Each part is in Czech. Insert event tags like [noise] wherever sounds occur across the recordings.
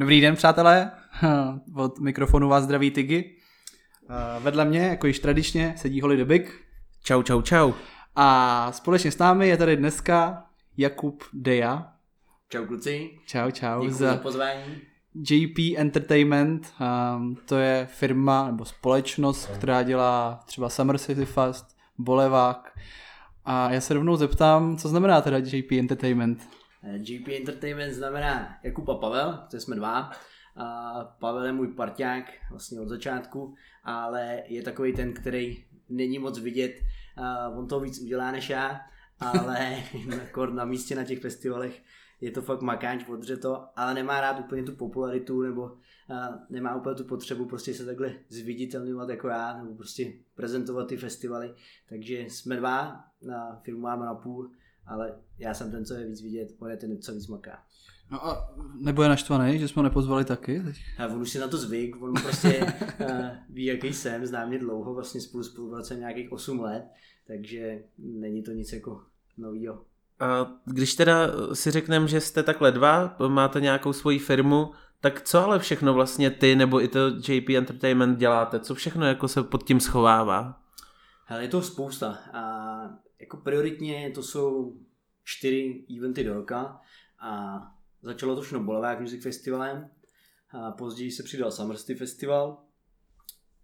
Dobrý den, přátelé. [laughs] Od mikrofonu vás zdraví Tigi. Vedle mě, jako již tradičně, sedí Holly Debik. Čau, čau, čau. A společně s námi je tady dneska Jakub Deja. Čau kluci. Čau, čau. Děkuji za pozvání. JP Entertainment, um, to je firma nebo společnost, která dělá třeba Summer City Fest, Bolevák. A já se rovnou zeptám, co znamená teda JP Entertainment? JP Entertainment znamená Jakub a Pavel, to jsme dva. A Pavel je můj parťák vlastně od začátku, ale je takový ten, který není moc vidět. A on toho víc udělá než já, ale [laughs] na místě na těch festivalech je to fakt makáč, odře to, ale nemá rád úplně tu popularitu nebo uh, nemá úplně tu potřebu prostě se takhle zviditelňovat jako já nebo prostě prezentovat ty festivaly. Takže jsme dva, na firmu máme na půl, ale já jsem ten, co je víc vidět, on je ten, co víc maká. No a nebo je naštvaný, že jsme ho nepozvali taky? A on už si na to zvyk, on prostě uh, [laughs] ví, jaký jsem, zná mě dlouho, vlastně spolu spolupracujeme nějakých 8 let, takže není to nic jako novýho. A když teda si řekneme, že jste takhle dva, máte nějakou svoji firmu, tak co ale všechno vlastně ty nebo i to JP Entertainment děláte? Co všechno jako se pod tím schovává? Hele, je to spousta. A jako prioritně to jsou čtyři eventy do roka a začalo to všechno Bolevák Music Festivalem, a později se přidal Summer City Festival,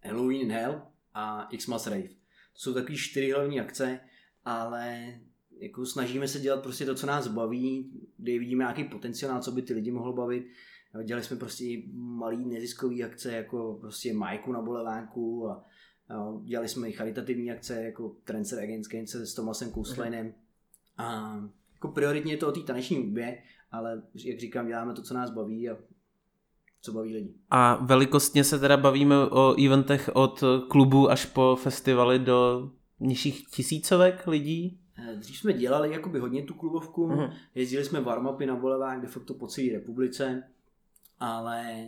Halloween in Hell a Xmas Rave. To jsou takové čtyři hlavní akce, ale jako snažíme se dělat prostě to, co nás baví, kde vidíme nějaký potenciál, co by ty lidi mohlo bavit. Dělali jsme prostě malý neziskový akce, jako prostě Majku na bolevánku a dělali jsme i charitativní akce, jako Trencer Against Cancer s Tomasem Kousleinem. A jako prioritně je to o té taneční hudbě, ale jak říkám, děláme to, co nás baví a co baví lidi. A velikostně se teda bavíme o eventech od klubu až po festivaly do nižších tisícovek lidí? Eh, dřív jsme dělali jakoby hodně tu klubovku, uh-huh. jezdili jsme warmupy na bolevách, de facto po celé republice, ale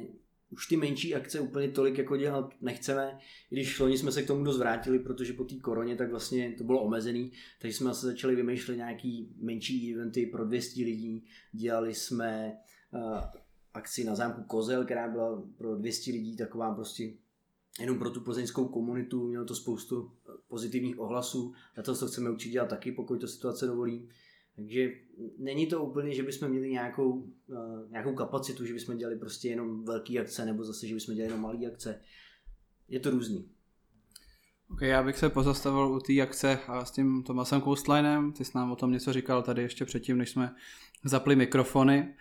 už ty menší akce úplně tolik jako dělat nechceme, když loni jsme se k tomu dost vrátili, protože po té koroně tak vlastně to bylo omezený, takže jsme se začali vymýšlet nějaký menší eventy pro 200 lidí, dělali jsme uh, akci na zámku Kozel, která byla pro 200 lidí, taková prostě jenom pro tu plzeňskou komunitu, mělo to spoustu pozitivních ohlasů, na to, co chceme určitě dělat taky, pokud to situace dovolí. Takže není to úplně, že bychom měli nějakou, uh, nějakou kapacitu, že bychom dělali prostě jenom velký akce, nebo zase, že bychom dělali jenom malý akce. Je to různý. Ok, já bych se pozastavil u té akce a s tím Tomasem Coastlinem. Ty jsi nám o tom něco říkal tady ještě předtím, než jsme zapli mikrofony.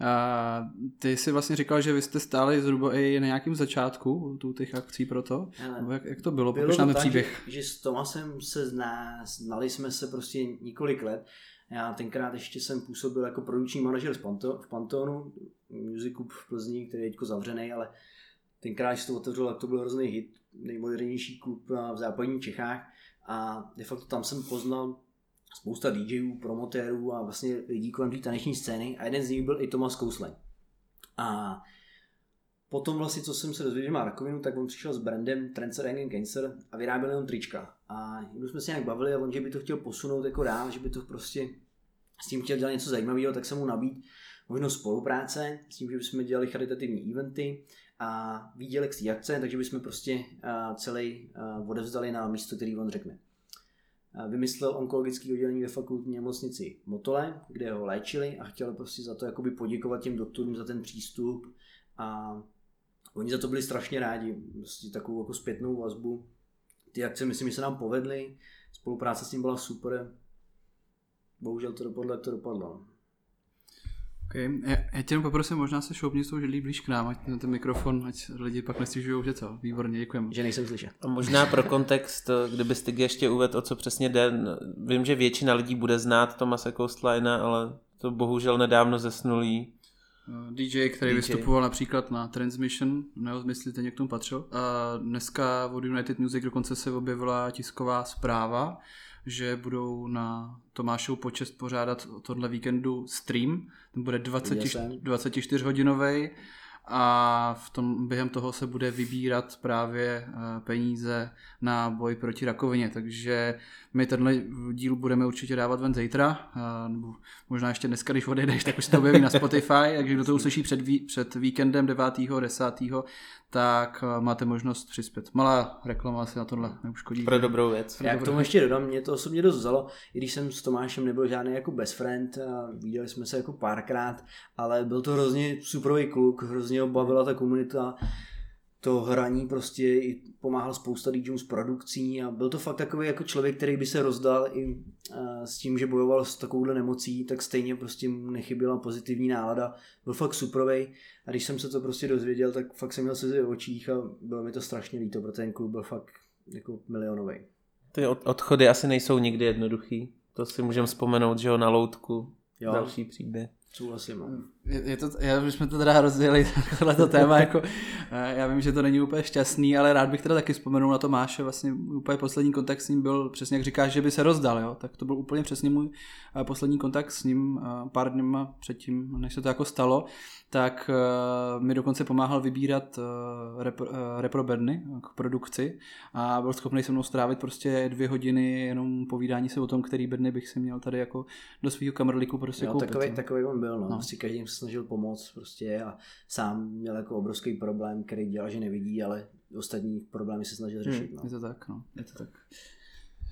A ty jsi vlastně říkal, že vy jste stáli zhruba i na nějakém začátku tu těch akcí pro to. Jak, jak to bylo? bylo Popiš nám příběh. Že, že s Tomasem se zná, znali jsme se prostě několik let. Já tenkrát ještě jsem působil jako produční manažer v, Panto, v Pantonu, Music v Plzni, který je teď zavřený, ale tenkrát, když to otevřel, tak to byl hrozný hit, nejmodernější klub v západních Čechách a de facto tam jsem poznal spousta DJů, promotérů a vlastně lidí kolem té taneční scény a jeden z nich byl i Thomas Kouslein. A potom vlastně, co jsem se dozvěděl, že má rakovinu, tak on přišel s brandem Trencer Hanging Cancer a vyráběl jenom trička. A když jsme se nějak bavili a on, že by to chtěl posunout jako dál, že by to prostě s tím chtěl dělat něco zajímavého, tak jsem mu nabít možnost spolupráce s tím, že bychom dělali charitativní eventy a viděli z té akce, takže bychom prostě celý odevzdali na místo, který on řekne vymyslel onkologický oddělení ve fakultní nemocnici Motole, kde ho léčili a chtěl prostě za to jakoby poděkovat těm doktorům za ten přístup a oni za to byli strašně rádi, prostě takovou jako zpětnou vazbu. Ty akce myslím, že se nám povedly, spolupráce s ním byla super, bohužel to dopadlo, jak to dopadlo. Okay. Já, já tě jenom poprosím, možná se šoupni s tou židlí blíž k nám, ať na ten mikrofon, ať lidi pak nestěžují, že co. Výborně, děkujeme. Že nejsem slyšet. A možná pro kontext, kdybyste ještě uvedl, o co přesně jde. Vím, že většina lidí bude znát Tomase Coastlina, ale to bohužel nedávno zesnulý. Eh, DJ, který DJ. vystupoval například na Transmission, neozmyslíte, k tomu patřil. A dneska od United Music dokonce se objevila tisková zpráva, že budou na Tomášovu počest pořádat tohle víkendu stream, ten bude 20, 24 hodinový a v tom, během toho se bude vybírat právě peníze na boj proti rakovině, takže my tenhle díl budeme určitě dávat ven zítra, nebo možná ještě dneska, když odejdeš, tak už se to objeví na Spotify, takže kdo to uslyší před, ví, před víkendem 9. 10. tak máte možnost přispět. Malá reklama asi na tohle neuškodí. Pro dobrou věc. Já k tomu ještě dodám, mě to osobně dost vzalo, i když jsem s Tomášem nebyl žádný jako best friend, a viděli jsme se jako párkrát, ale byl to hrozně superový kluk, hrozně ho bavila ta komunita, to hraní prostě i pomáhal spousta DJům s produkcí a byl to fakt takový jako člověk, který by se rozdal i s tím, že bojoval s takovouhle nemocí, tak stejně prostě mu nechyběla pozitivní nálada. Byl fakt superovej a když jsem se to prostě dozvěděl, tak fakt jsem měl se v očích a bylo mi to strašně líto, protože ten klub byl fakt jako milionový. Ty odchody asi nejsou nikdy jednoduchý. To si můžeme vzpomenout, že jo, na loutku. Jo. Další příběh. Souhlasím. No. Je, je to, já, už jsme to teda rozdělili, tohle téma, jako, eh, já vím, že to není úplně šťastný, ale rád bych teda taky vzpomenul na Tomáše, vlastně úplně poslední kontakt s ním byl, přesně jak říkáš, že by se rozdal, jo? tak to byl úplně přesně můj eh, poslední kontakt s ním eh, pár dněma předtím, než se to jako stalo, tak mi dokonce pomáhal vybírat repro, reprobedny k produkci a byl schopný se mnou strávit prostě dvě hodiny jenom povídání se o tom, který bedny bych si měl tady jako do svého kamerlíku prostě jo, koupit. Takový, takový on byl, no. no. Prostě každý se snažil pomoct prostě a sám měl jako obrovský problém, který dělal, že nevidí, ale ostatní problémy se snažil řešit. Hmm, no. Je to tak, no. Je to tak.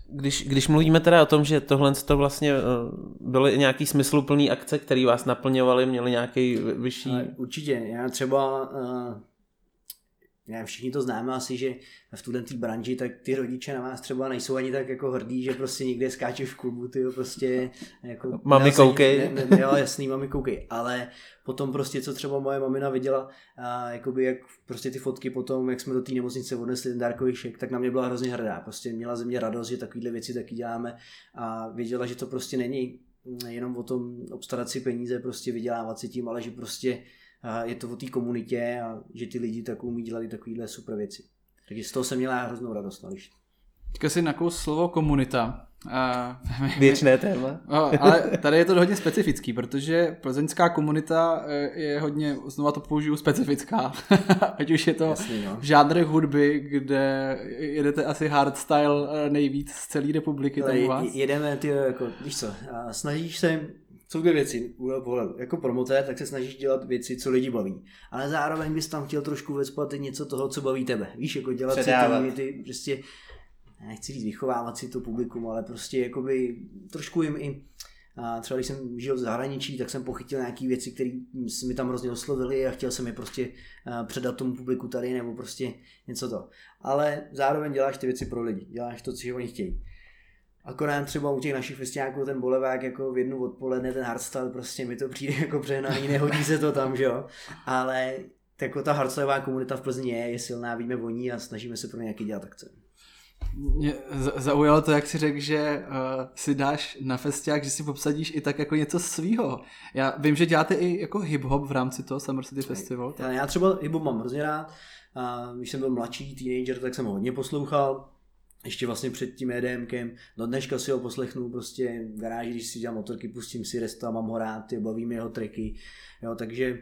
Když, když mluvíme teda o tom, že tohle to vlastně eh, byly nějaký smysluplný akce, které vás naplňovaly, měly nějaký vyšší... Ale určitě, já třeba uh, ne, všichni to známe asi, že v tuhle branži, tak ty rodiče na vás třeba nejsou ani tak jako hrdí, že prostě někde skáčeš v klubu, ty prostě jako... [laughs] Mami koukej. Ne, ne, jo, jasný, mami koukej, ale potom prostě, co třeba moje mamina viděla, a jakoby jak prostě ty fotky potom, jak jsme do té nemocnice odnesli ten dárkový šek, tak na mě byla hrozně hrdá, prostě měla ze mě radost, že takovéhle věci taky děláme a věděla, že to prostě není jenom o tom obstarat si peníze, prostě vydělávat si tím, ale že prostě je to o té komunitě a že ty lidi tak umí dělat i takovéhle super věci. Takže z toho jsem měla hroznou radost. No, když... Teďka si nakous slovo komunita. A... [laughs] Věčné téma. No, ale tady je to hodně specifický, protože plzeňská komunita eh, je hodně, znova to použiju, specifická. [laughs] Ať už je to Jasný, no. žádr hudby, kde jedete asi hardstyle eh, nejvíc z celé republiky. Ale u vás. Jedeme, ty, jako, víš co, snažíš se jsou dvě věci pohledu. Jako promotér, tak se snažíš dělat věci, co lidi baví. Ale zároveň bys tam chtěl trošku vespat něco toho, co baví tebe. Víš, jako dělat Předávat. si ty, ty prostě, nechci říct vychovávat si to publikum, ale prostě jakoby trošku jim i a třeba když jsem žil v zahraničí, tak jsem pochytil nějaké věci, které mi tam hrozně oslovily a chtěl jsem je prostě předat tomu publiku tady nebo prostě něco to. Ale zároveň děláš ty věci pro lidi, děláš to, co oni chtějí. Akorát třeba u těch našich festiáků ten bolevák jako v jednu odpoledne, ten hardstyle, prostě mi to přijde jako přehnaný, nehodí se to tam, že jo. Ale jako ta hardstyleová komunita v Plzni je, je silná, víme o ní a snažíme se pro nějaký dělat akce. Mě zaujalo to, jak si řekl, že uh, si dáš na festiák, že si obsadíš i tak jako něco svýho. Já vím, že děláte i jako hip-hop v rámci toho Summer City Festival. Já, já třeba hip-hop mám hrozně rád. A když jsem byl mladší teenager, tak jsem ho hodně poslouchal ještě vlastně před tím EDMkem. Do dneška si ho poslechnu prostě v garáži, když si dělám motorky, pustím si resta, mám ho rád, ty, bavím jeho triky. Jo, takže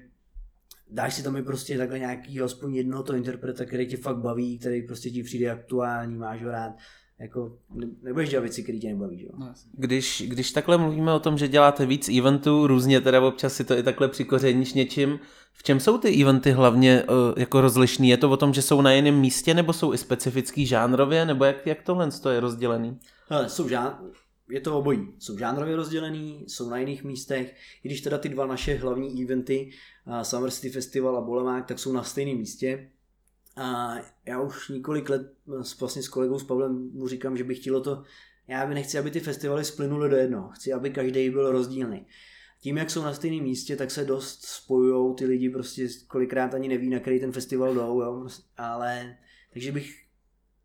dáš si tam i prostě takhle nějaký aspoň jednoho to interpreta, který tě fakt baví, který prostě ti přijde aktuální, máš ho rád jako nebudeš dělat věci, které tě nebaví. Jo? No, když, když takhle mluvíme o tom, že děláte víc eventů, různě teda občas si to i takhle přikořeníš něčím, v čem jsou ty eventy hlavně uh, jako rozlišný? Je to o tom, že jsou na jiném místě, nebo jsou i specifický žánrově, nebo jak, jak tohle je rozdělený? Hele, jsou žán... Je to obojí. Jsou žánrově rozdělený, jsou na jiných místech. I když teda ty dva naše hlavní eventy, uh, Summer City Festival a Bolemák, tak jsou na stejném místě, a já už několik let vlastně s kolegou s Pavlem mu říkám, že bych chtělo to, já by nechci, aby ty festivaly splynuly do jednoho. Chci, aby každý byl rozdílný. Tím, jak jsou na stejném místě, tak se dost spojují ty lidi, prostě kolikrát ani neví, na který ten festival jdou, jo? ale takže bych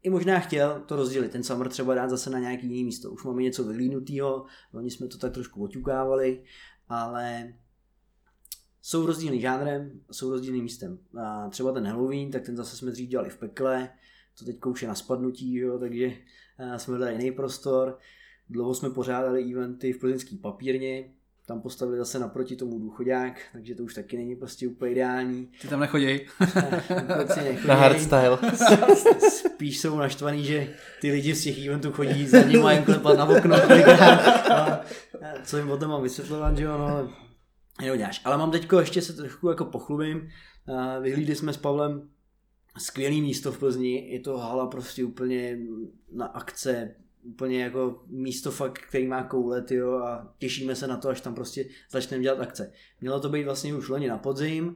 i možná chtěl to rozdělit, ten summer třeba dát zase na nějaký jiný místo. Už máme něco vylínutýho, oni jsme to tak trošku oťukávali, ale jsou rozdílný žánrem, jsou rozdílným místem. A třeba ten Halloween, tak ten zase jsme dřív dělali v pekle, to teď už je na spadnutí, jo, takže jsme dali jiný prostor. Dlouho jsme pořádali eventy v plzeňský papírně, tam postavili zase naproti tomu důchodák, takže to už taky není prostě úplně ideální. Ty tam nechoděj. [laughs] Na hardstyle. [laughs] Spíš jsou naštvaný, že ty lidi z těch eventů chodí za ním a jim klepat na okno. A, [laughs] co jim potom mám vysvětlovat, že jo, no, děláš. Ale mám teďko, ještě se trošku jako pochlubím, vyhlídli jsme s Pavlem skvělý místo v Plzni, je to hala prostě úplně na akce, úplně jako místo fakt, který má koule, jo, a těšíme se na to, až tam prostě začneme dělat akce. Mělo to být vlastně už loni na podzim,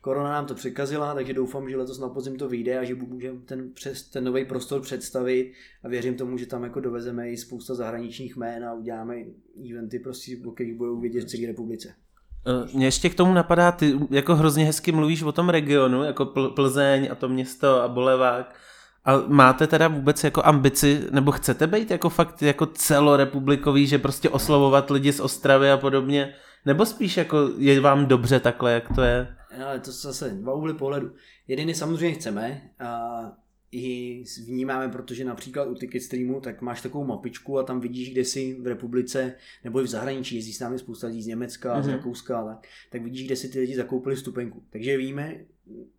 korona nám to překazila, takže doufám, že letos na podzim to vyjde a že můžeme ten, přes, ten nový prostor představit a věřím tomu, že tam jako dovezeme i spousta zahraničních jmén a uděláme eventy, prostě, o kterých budou vidět v celé republice. Eh, mě ještě k tomu napadá, ty jako hrozně hezky mluvíš o tom regionu, jako Plzeň a to město a Bolevák. A máte teda vůbec jako ambici, nebo chcete být jako fakt jako celorepublikový, že prostě oslovovat lidi z Ostravy a podobně? Nebo spíš jako je vám dobře takhle, jak to je? Ale to zase dva úhly pohledu. Jeden samozřejmě chceme a i vnímáme, protože například u Ticket Streamu, tak máš takovou mapičku a tam vidíš, kde jsi v republice nebo i v zahraničí, jezdí s námi spousta lidí z Německa, mm-hmm. z mhm. Rakouska, tak, tak vidíš, kde si ty lidi zakoupili stupenku. Takže víme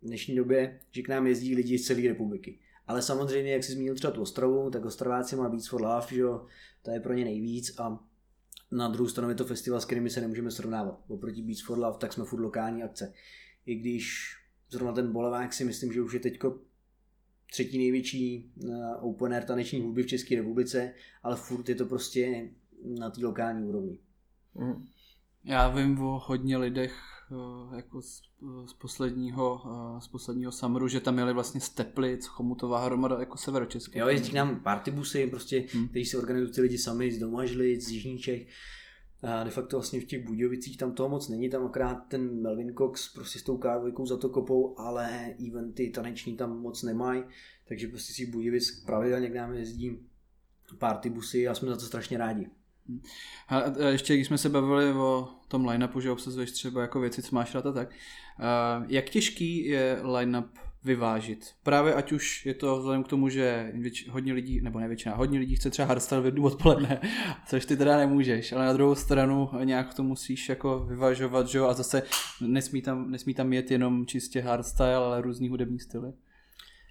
v dnešní době, že k nám jezdí lidi z celé republiky. Ale samozřejmě, jak jsi zmínil třeba tu Ostravu, tak Ostraváci má Beats for Love, že jo, to je pro ně nejvíc a na druhou stranu je to festival, s kterými se nemůžeme srovnávat. Oproti Beats for Love, tak jsme furt lokální akce. I když zrovna ten Bolevák si myslím, že už je teďko třetí největší uh, open air taneční hudby v České republice, ale furt je to prostě na té lokální úrovni. Mm. Já vím o hodně lidech uh, jako z, z, posledního, uh, z posledního summeru, že tam měli vlastně z Teplic, Chomutová hromada jako severočeský. Jo, jezdí nám partybusy, prostě, hmm. kteří si organizují ty lidi sami z Domažlic, z Jižní Čech. De facto vlastně v těch Budějovicích tam toho moc není, tam akorát ten Melvin Cox prostě s tou kávojkou za to kopou, ale eventy taneční tam moc nemají, takže prostě si Budějovic pravidelně k nám jezdí party busy a jsme za to strašně rádi. A ještě když jsme se bavili o tom line-upu, že obsazuješ třeba jako věci, co máš rád a tak, jak těžký je line-up vyvážit. Právě ať už je to vzhledem k tomu, že věč, hodně lidí, nebo ne většina, hodně lidí chce třeba hardstyle v jednu odpoledne, [laughs] což ty teda nemůžeš, ale na druhou stranu nějak to musíš jako vyvažovat, že jo, a zase nesmí tam, nesmí tam jet jenom čistě hardstyle, ale různý hudební styly.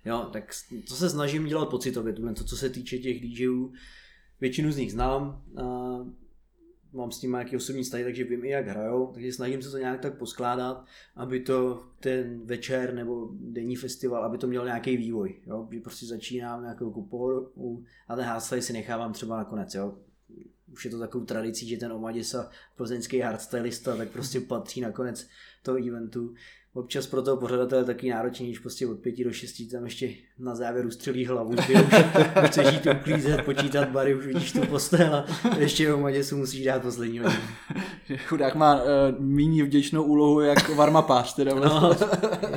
Jo, tak to se snažím dělat pocitově, to, co se týče těch DJů, většinu z nich znám, mám s tím nějaký osobní vztahy, takže vím i jak hrajou, takže snažím se to nějak tak poskládat, aby to ten večer nebo denní festival, aby to mělo nějaký vývoj, jo? že prostě začínám nějakou kuporu a ten hardstyle si nechávám třeba nakonec, jo? už je to takovou tradicí, že ten Omaděsa, plzeňský hardstylista, tak prostě patří nakonec toho eventu občas pro toho pořadatele taky náročný, když prostě od pěti do šesti tam ještě na závěr ustřelí hlavu, ty [laughs] už, chceš jít uklízet, počítat bary, už vidíš tu postel a ještě o Maděsu musíš dát poslední hodinu. Chudák má uh, méně vděčnou úlohu jak varmapář, teda. No,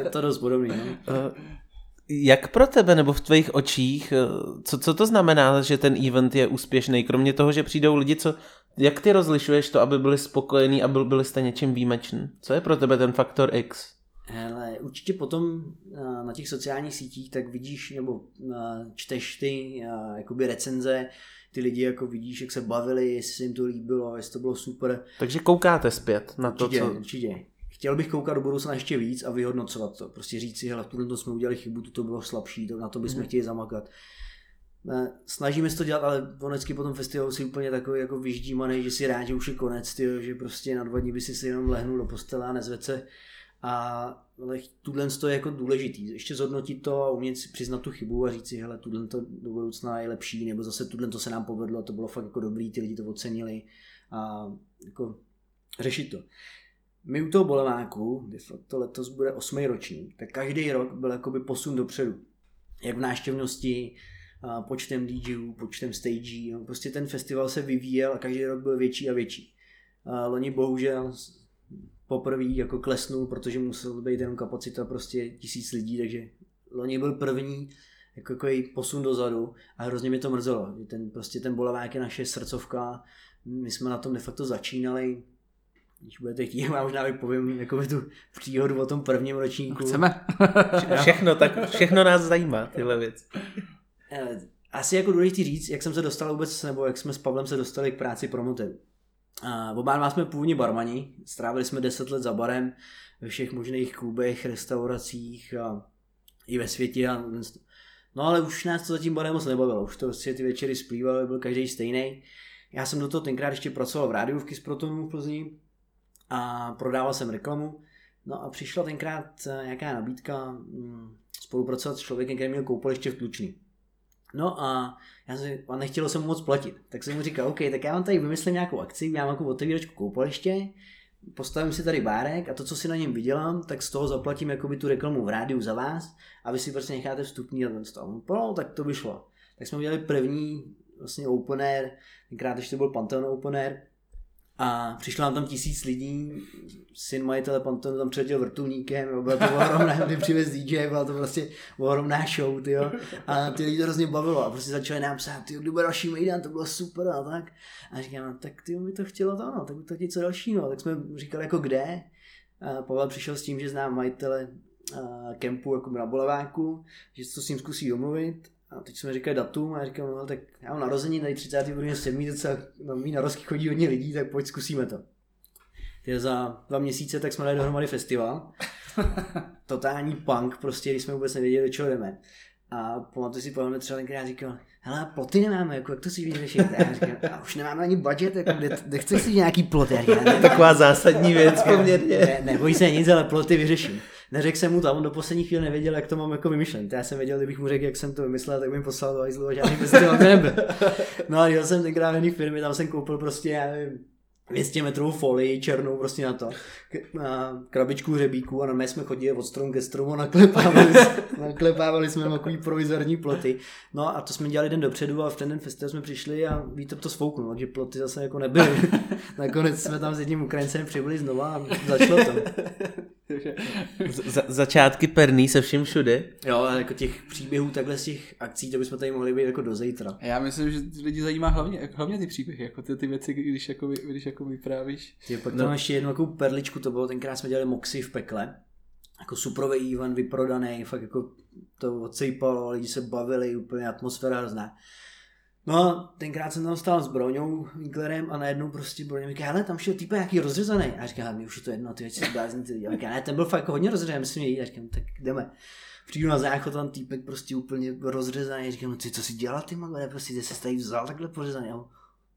je to dost podobný. No. Uh, jak pro tebe nebo v tvých očích, eh, co, co to znamená, že ten event je úspěšný, kromě toho, že přijdou lidi, co, jak ty rozlišuješ to, aby byli spokojení a byl, byli jste něčím výjimečný? Co je pro tebe ten faktor X? Hele, určitě potom eh, na těch sociálních sítích tak vidíš nebo eh, čteš ty eh, jakoby recenze, ty lidi jako vidíš, jak se bavili, jestli se jim to líbilo, jestli to bylo super. Takže koukáte zpět na to, určitě, co... Určitě. Chtěl bych koukat do budoucna ještě víc a vyhodnocovat to. Prostě říct si, hele, v tuhle jsme udělali chybu, to bylo slabší, to, na to bychom mm. chtěli zamakat. Snažíme se to dělat, ale vždycky po tom festivalu si úplně takový jako vyždímaný, že si rád, že už je konec, tyjo, že prostě na dva dní by si se jenom lehnul do postele a nezvedl se a tuhle je jako důležitý. Ještě zhodnotit to a umět si přiznat tu chybu a říct si, hele, tuhle to do budoucna je lepší, nebo zase tuhle to se nám povedlo a to bylo fakt jako dobrý, ty lidi to ocenili a jako řešit to. My u toho boleváku, de facto letos bude osmý ročník, tak každý rok byl jakoby posun dopředu. Jak v náštěvnosti, počtem DJů, počtem stagí, no, prostě ten festival se vyvíjel a každý rok byl větší a větší. Loni bohužel poprvé jako klesnul, protože musel být jenom kapacita prostě tisíc lidí, takže loni byl první jako takový posun dozadu a hrozně mi to mrzelo. Ten, prostě ten bolavák je naše srdcovka, my jsme na tom de facto začínali, když budete chtít, já možná vypovím jako tu příhodu o tom prvním ročníku. Chceme. [laughs] všechno, tak všechno nás zajímá, tyhle věci. Eh, asi jako důležitý říct, jak jsem se dostal vůbec, nebo jak jsme s Pavlem se dostali k práci promoterů. A oba dva jsme původně barmani, strávili jsme 10 let za barem ve všech možných klubech, restauracích a i ve světě. A, no ale už nás to zatím barem moc nebavilo, už to prostě ty večery splývaly, byl každý stejný. Já jsem do toho tenkrát ještě pracoval v rádiovky z Protonu v Plzni a prodával jsem reklamu. No a přišla tenkrát eh, nějaká nabídka mm, spolupracovat s člověkem, který měl koupaliště v Tlučný. No a já jsem, a nechtěl jsem mu moc platit. Tak jsem mu říkal, OK, tak já vám tady vymyslím nějakou akci, já mám jako otevíračku koupaliště, postavím si tady bárek a to, co si na něm vydělám, tak z toho zaplatím jakoby tu reklamu v rádiu za vás a vy si prostě necháte vstupní a ten stav. No, tak to by šlo. Tak jsme udělali první vlastně open air, tenkrát ještě byl Pantheon open air, a přišlo nám tam tisíc lidí, syn majitele Pantonu tam přiletěl vrtulníkem, bylo to ohromné, kdy [laughs] přivez DJ, byla to prostě ohromná show, tyjo. A ty lidi to hrozně bavilo a prostě začali nám psát, ty kdy bude další Mejdan, to bylo super a tak. A říkám, no, tak ty by to chtělo to, no, tak to něco dalšího. Tak jsme říkali jako kde. A Pavel přišel s tím, že znám majitele kempu jako na Boleváku, že to s ním zkusí domluvit a teď jsme říkali datum a říkám, no tak já mám narození tady 31.7. docela na mý narozky chodí hodně lidí, tak pojď zkusíme to. Ty za dva měsíce tak jsme dali dohromady festival. [laughs] Totální punk, prostě, když jsme vůbec nevěděli, do čeho jdeme. A pamatuju si, Pavel třeba tenkrát říkal, hele, ploty nemáme, jako, jak to si vyřešit? A já říkám, a už nemáme ani budget, jako, kde, kde chceš si nějaký plot? Já říkám, ne, Taková zásadní věc poměrně. Ne, neboj se nic, ale ploty vyřeším. Neřekl jsem mu to, on do poslední chvíle nevěděl, jak to mám jako vymyšlen. Já jsem věděl, kdybych mu řekl, jak jsem to vymyslel, tak mi poslal do hajzlu a žádný festival nebyl. [laughs] No a jel jsem tenkrát na firmy, tam jsem koupil prostě, já nevím, 200 metrů folii černou prostě na to, na krabičku hřebíků a na mě jsme chodili od stromu ke stromu a naklepávali, naklepávali jsme [laughs] takový provizorní ploty. No a to jsme dělali den dopředu a v ten den festival jsme přišli a vítr to svouknul, takže ploty zase jako nebyly. [laughs] Nakonec jsme tam s jedním Ukrajincem přibyli znova a začalo to. Za, začátky perný se vším všude. Jo, ale jako těch příběhů takhle z těch akcí, to bychom tady mohli být jako do zítra. Já myslím, že lidi zajímá hlavně, hlavně ty příběhy, jako ty, ty věci, když jako, když jako vyprávíš. Ty, pak no. tam ještě jednu takovou perličku, to bylo tenkrát jsme dělali Moxy v pekle. Jako suprový event, vyprodaný, fakt jako to odsejpalo, lidi se bavili, úplně atmosféra hrozná. No tenkrát jsem tam stál s Broňou, Winklerem a najednou prostě Broňa říká, hele, tam šel týpek nějaký rozřezaný. A já říkám, mi už je to jedno, ty si blázni, ty lidi. A říká, ne, ten byl fakt jako hodně rozřezaný, myslím, jít. A říkám, tak jdeme. Přijdu na záchod, tam týpek prostě úplně rozřezaný. A říkám, no ty co si dělal, ty magore, prostě ty se tady vzal takhle pořezaný. A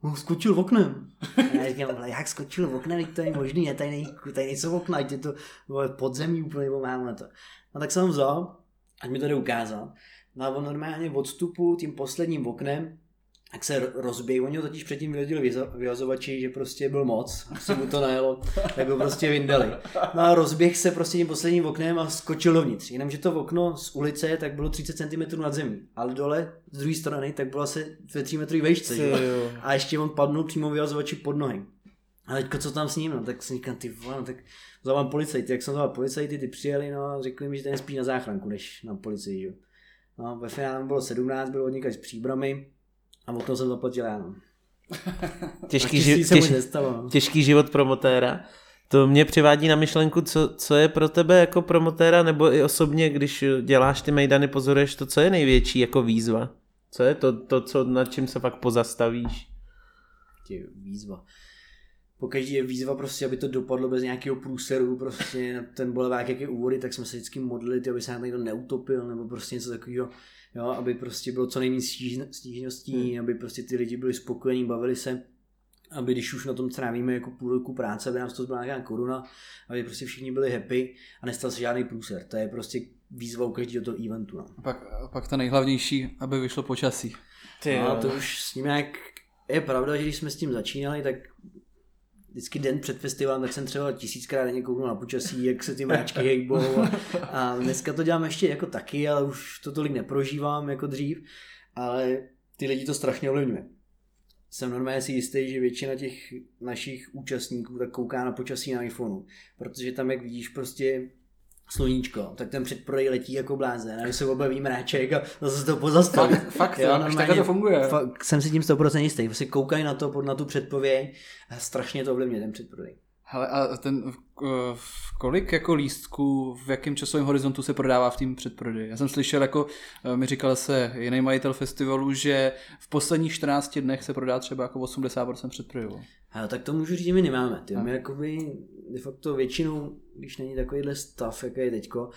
on skočil v oknem. A já říkám, ale jak skočil v oknem, to je možný, je tady, nej, tady nejsou okna, ať je to podzemí úplně, nebo mám na to. A tak jsem vzal, ať mi to jde ukázat. No a on normálně odstupu tím posledním oknem tak se rozbije. Oni ho totiž předtím vyhodili vyhazovači, že prostě byl moc, asi mu to najelo, tak ho prostě vyndali. No a rozběh se prostě tím posledním oknem a skočil dovnitř. Jenomže to okno z ulice tak bylo 30 cm nad zemí, ale dole z druhé strany tak bylo asi ve 3 metry vejšce. A ještě on padnul přímo vyhazovači pod nohy. A teďko co tam s ním, no, tak si říkám, ty vole, no, tak zavolám policajty, jak jsem zavolal policajty, ty přijeli, no a řekli mi, že ten spíš na záchranku, než na policii, jo. No, ve finále bylo 17, bylo od s příbramy, a o tom jsem zaplatil já. No. [laughs] Těžký, ži- těž, nestalo, no. těžký život promotéra. To mě přivádí na myšlenku, co, co je pro tebe jako promotéra, nebo i osobně, když děláš ty mejdany, pozoruješ to, co je největší jako výzva? Co je to, to co, nad čím se fakt pozastavíš? Tě, výzva. Pokaždé je výzva prostě, aby to dopadlo bez nějakého průseru, prostě ten bolevák, jak je úvody, tak jsme se vždycky modlili, aby se nám někdo neutopil, nebo prostě něco takového jo, aby prostě bylo co nejméně stížností, hmm. aby prostě ty lidi byli spokojení, bavili se, aby když už na tom trávíme jako půl roku práce, aby nám to byla nějaká koruna, aby prostě všichni byli happy a nestal se žádný průser. To je prostě výzva u každého toho eventu. No. A pak, a pak to nejhlavnější, aby vyšlo počasí. Ty, no, to už s ním jak je pravda, že když jsme s tím začínali, tak vždycky den před festivalem, tak jsem třeba tisíckrát denně kouknul na počasí, jak se ty mráčky hejbou. A, a, dneska to dělám ještě jako taky, ale už to tolik neprožívám jako dřív. Ale ty lidi to strašně ovlivňuje. Jsem normálně si jistý, že většina těch našich účastníků tak kouká na počasí na iPhoneu, protože tam, jak vidíš, prostě sluníčko, tak ten předprodej letí jako blázen, a se objeví mráček a zase to pozastaví. Fakt, fakt jo, až takhle to funguje. Fakt, jsem si tím 100% jistý, prostě koukají na to, na tu předpověď a strašně to ovlivňuje ten předprodej. Hele, a ten, v kolik jako lístků, v jakém časovém horizontu se prodává v tým předprodeji? Já jsem slyšel, jako eh, mi říkal se jiný majitel festivalu, že v posledních 14 dnech se prodá třeba jako 80% předprodejů. Ale tak to můžu říct, že my nemáme. Ty. My jakoby de facto většinou, když není takovýhle stav, jaký je teďko,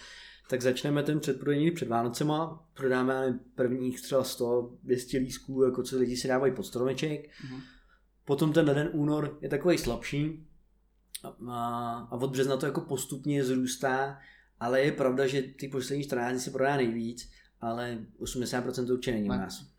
tak začneme ten předprodej před Vánocema, prodáme prvních třeba 100-200 lístků, jako co lidi si dávají pod stromeček. Mm-hmm. Potom ten den únor je takový slabší, a, a od března to jako postupně zrůstá, ale je pravda, že ty poslední 14 dní se prodá nejvíc, ale 80% to určitě není u nás.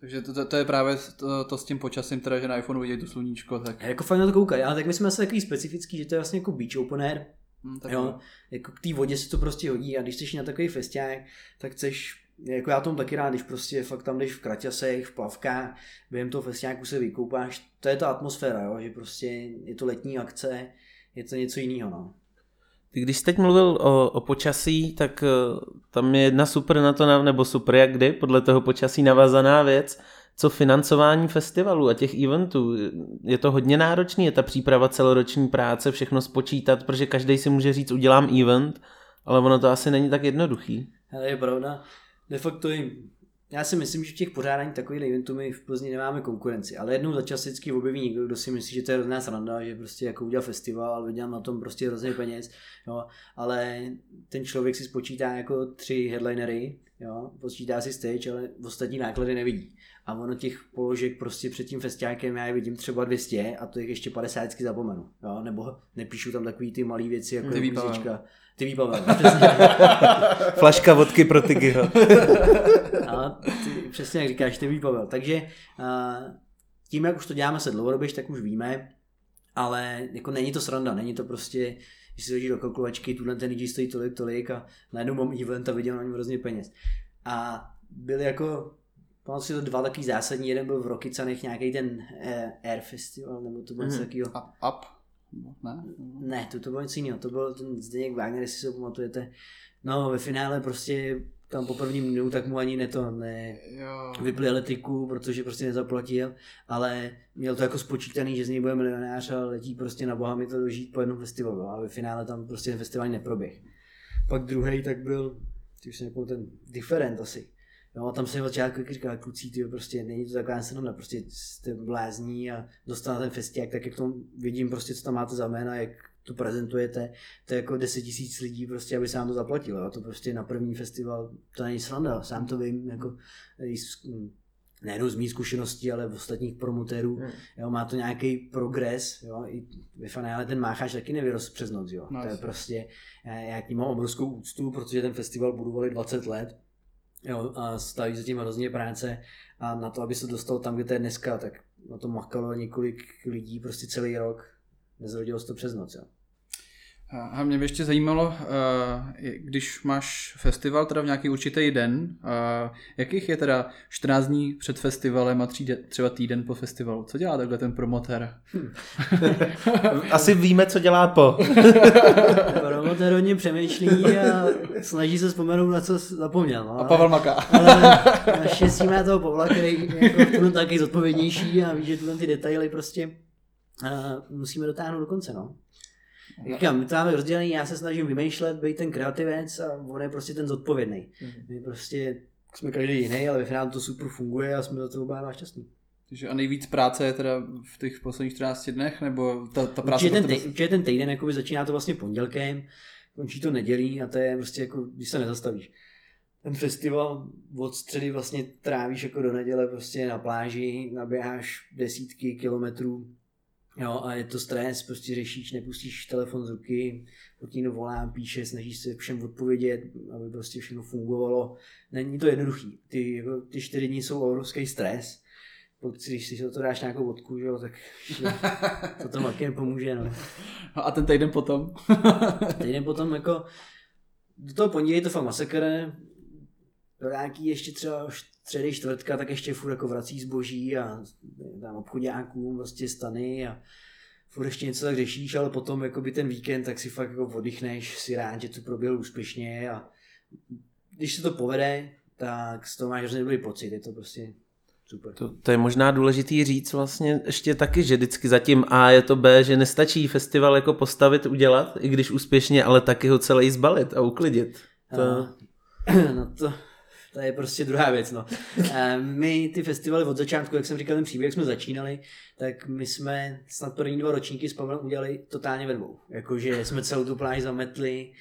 Takže to, to, to, je právě to, to, s tím počasím, teda, že na iPhoneu vidějí to sluníčko. Tak... A jako fajn na to koukají, ale tak my jsme asi takový specifický, že to je vlastně jako beach open air. Hmm, jo, jako k té vodě se to prostě hodí a když jsi na takový festiák, tak chceš jako já tomu taky rád, když prostě fakt tam jdeš v kraťasech, v plavkách, během toho festiáku se vykoupáš, to je ta atmosféra, jo? že prostě je to letní akce, je to něco jiného. No. Ty když jsi teď mluvil o, o počasí, tak uh, tam je jedna super na to, nebo super jak kdy, podle toho počasí navazaná věc, co financování festivalů a těch eventů. Je to hodně náročný, je ta příprava celoroční práce, všechno spočítat, protože každý si může říct, udělám event, ale ono to asi není tak jednoduchý. Ale je pravda de facto jim, já si myslím, že v těch pořádání takových eventů my v Plzni nemáme konkurenci, ale jednou za čas vždycky objeví někdo, kdo si myslí, že to je hrozná sranda, že prostě jako udělal festival, vydělám na tom prostě hrozně peněz, jo, ale ten člověk si spočítá jako tři headlinery, jo, počítá si stage, ale ostatní náklady nevidí. A ono těch položek prostě před tím festiákem já je vidím třeba 200 a to jich ještě 50 zapomenu. Jo? Nebo nepíšu tam takový ty malé věci jako ty ty Pavel. [laughs] Flaška vodky pro Tygyho. [laughs] a ty, přesně jak říkáš, ty Pavel. Takže uh, tím, jak už to děláme se dlouhodobě, tak už víme, ale jako není to sranda, není to prostě, když si hodí do kalkulačky, tuhle ten lidí stojí tolik, tolik a najednou mám event a viděl na něm hrozně peněz. A byly jako Pamatuji si to dva taky zásadní, jeden byl v Rokycanech nějaký ten uh, Air Festival, nebo to bylo něco mm-hmm. takového. Up, up. Ne? Ne, to, to bylo něco jiného. To byl ten Zdeněk Wagner, jestli se pamatujete. No, ve finále prostě tam po prvním dnu, tak mu ani ne to ne vypli elektriku, protože prostě nezaplatil, ale měl to jako spočítaný, že z něj bude milionář a letí prostě na boha mi to dožít po jednom festivalu, ale ve finále tam prostě ten festival neproběh. Pak druhý tak byl, ty už jsem ten different asi, Jo, a tam jsem začátku říkal, kluci, ty prostě není to taková sranda, prostě jste blázní a dostal ten festiák, tak jak to vidím prostě, co tam máte za jména, jak to prezentujete, to je jako 10 tisíc lidí prostě, aby se vám to zaplatilo, jo. to prostě na první festival, to není sranda, sám to vím, jako nejenom z mý zkušeností, ale v ostatních promotérů, hmm. jo, má to nějaký progres, jo, i ve finále ten mácháš taky nevyrost přes noc, jo, no, to je prostě, já k ním mám obrovskou úctu, protože ten festival budovali 20 let, Jo, a staví za tím hrozně práce a na to, aby se dostal tam, kde to je dneska, tak na to makalo několik lidí prostě celý rok. Nezrodilo se to přes noc. Jo. A mě by ještě zajímalo, eh, když máš festival teda v nějaký určitý den, jakých je teda 14 dní před festivalem a třeba týden po festivalu? Co dělá takhle ten promotér? [laughs] Asi víme, co dělá po. [laughs] promotér hodně přemýšlí a snaží se vzpomenout, na co zapomněl. No, a Pavel Maká. Ale [laughs] naštěstí má toho Pavla, který jako v taky zodpovědnější a ví, že tu ty detaily prostě musíme dotáhnout do konce. No. Říkám, my to máme rozdělený, já se snažím vymýšlet, být ten kreativec a on je prostě ten zodpovědný. Mm-hmm. My prostě jsme každý jiný, ale ve finále to super funguje a jsme za to oba šťastní. Takže a nejvíc práce je teda v těch posledních 14 dnech, nebo ta, ta práce? Určitě ten, tý, určitě ten týden, jako začíná to vlastně pondělkem, končí to nedělí a to je prostě jako, když se nezastavíš. Ten festival od středy vlastně trávíš jako do neděle prostě na pláži, naběháš desítky kilometrů Jo, a je to stres, prostě řešíš, nepustíš telefon z ruky, Putin volá, píše, snažíš se všem odpovědět, aby prostě všechno fungovalo. Není to jednoduchý. Ty, jako, ty čtyři dny jsou obrovský stres. Pokud když si to dáš nějakou vodku, že jo, tak to tam taky nepomůže. No. no. A ten týden potom? týden potom jako do toho pondělí je to fakt masakr, do nějaký ještě třeba středy, čtvrtka, tak ještě furt jako vrací zboží a tam obchodákům prostě stany a furt ještě něco tak řešíš, ale potom jako by ten víkend, tak si fakt jako oddychneš, si rád, že to proběhlo úspěšně a když se to povede, tak z toho máš hrozně dobrý pocit, je to prostě super. To, to je možná důležitý říct vlastně ještě taky, že vždycky zatím A je to B, že nestačí festival jako postavit, udělat, i když úspěšně, ale taky ho celý zbalit a uklidit. To... [clears throat] No to, to je prostě druhá věc. No. Eh, my ty festivaly od začátku, jak jsem říkal ten příběh, jak jsme začínali, tak my jsme snad první dva ročníky s Pavlem udělali totálně ve dvou. Jakože jsme celou tu pláž zametli.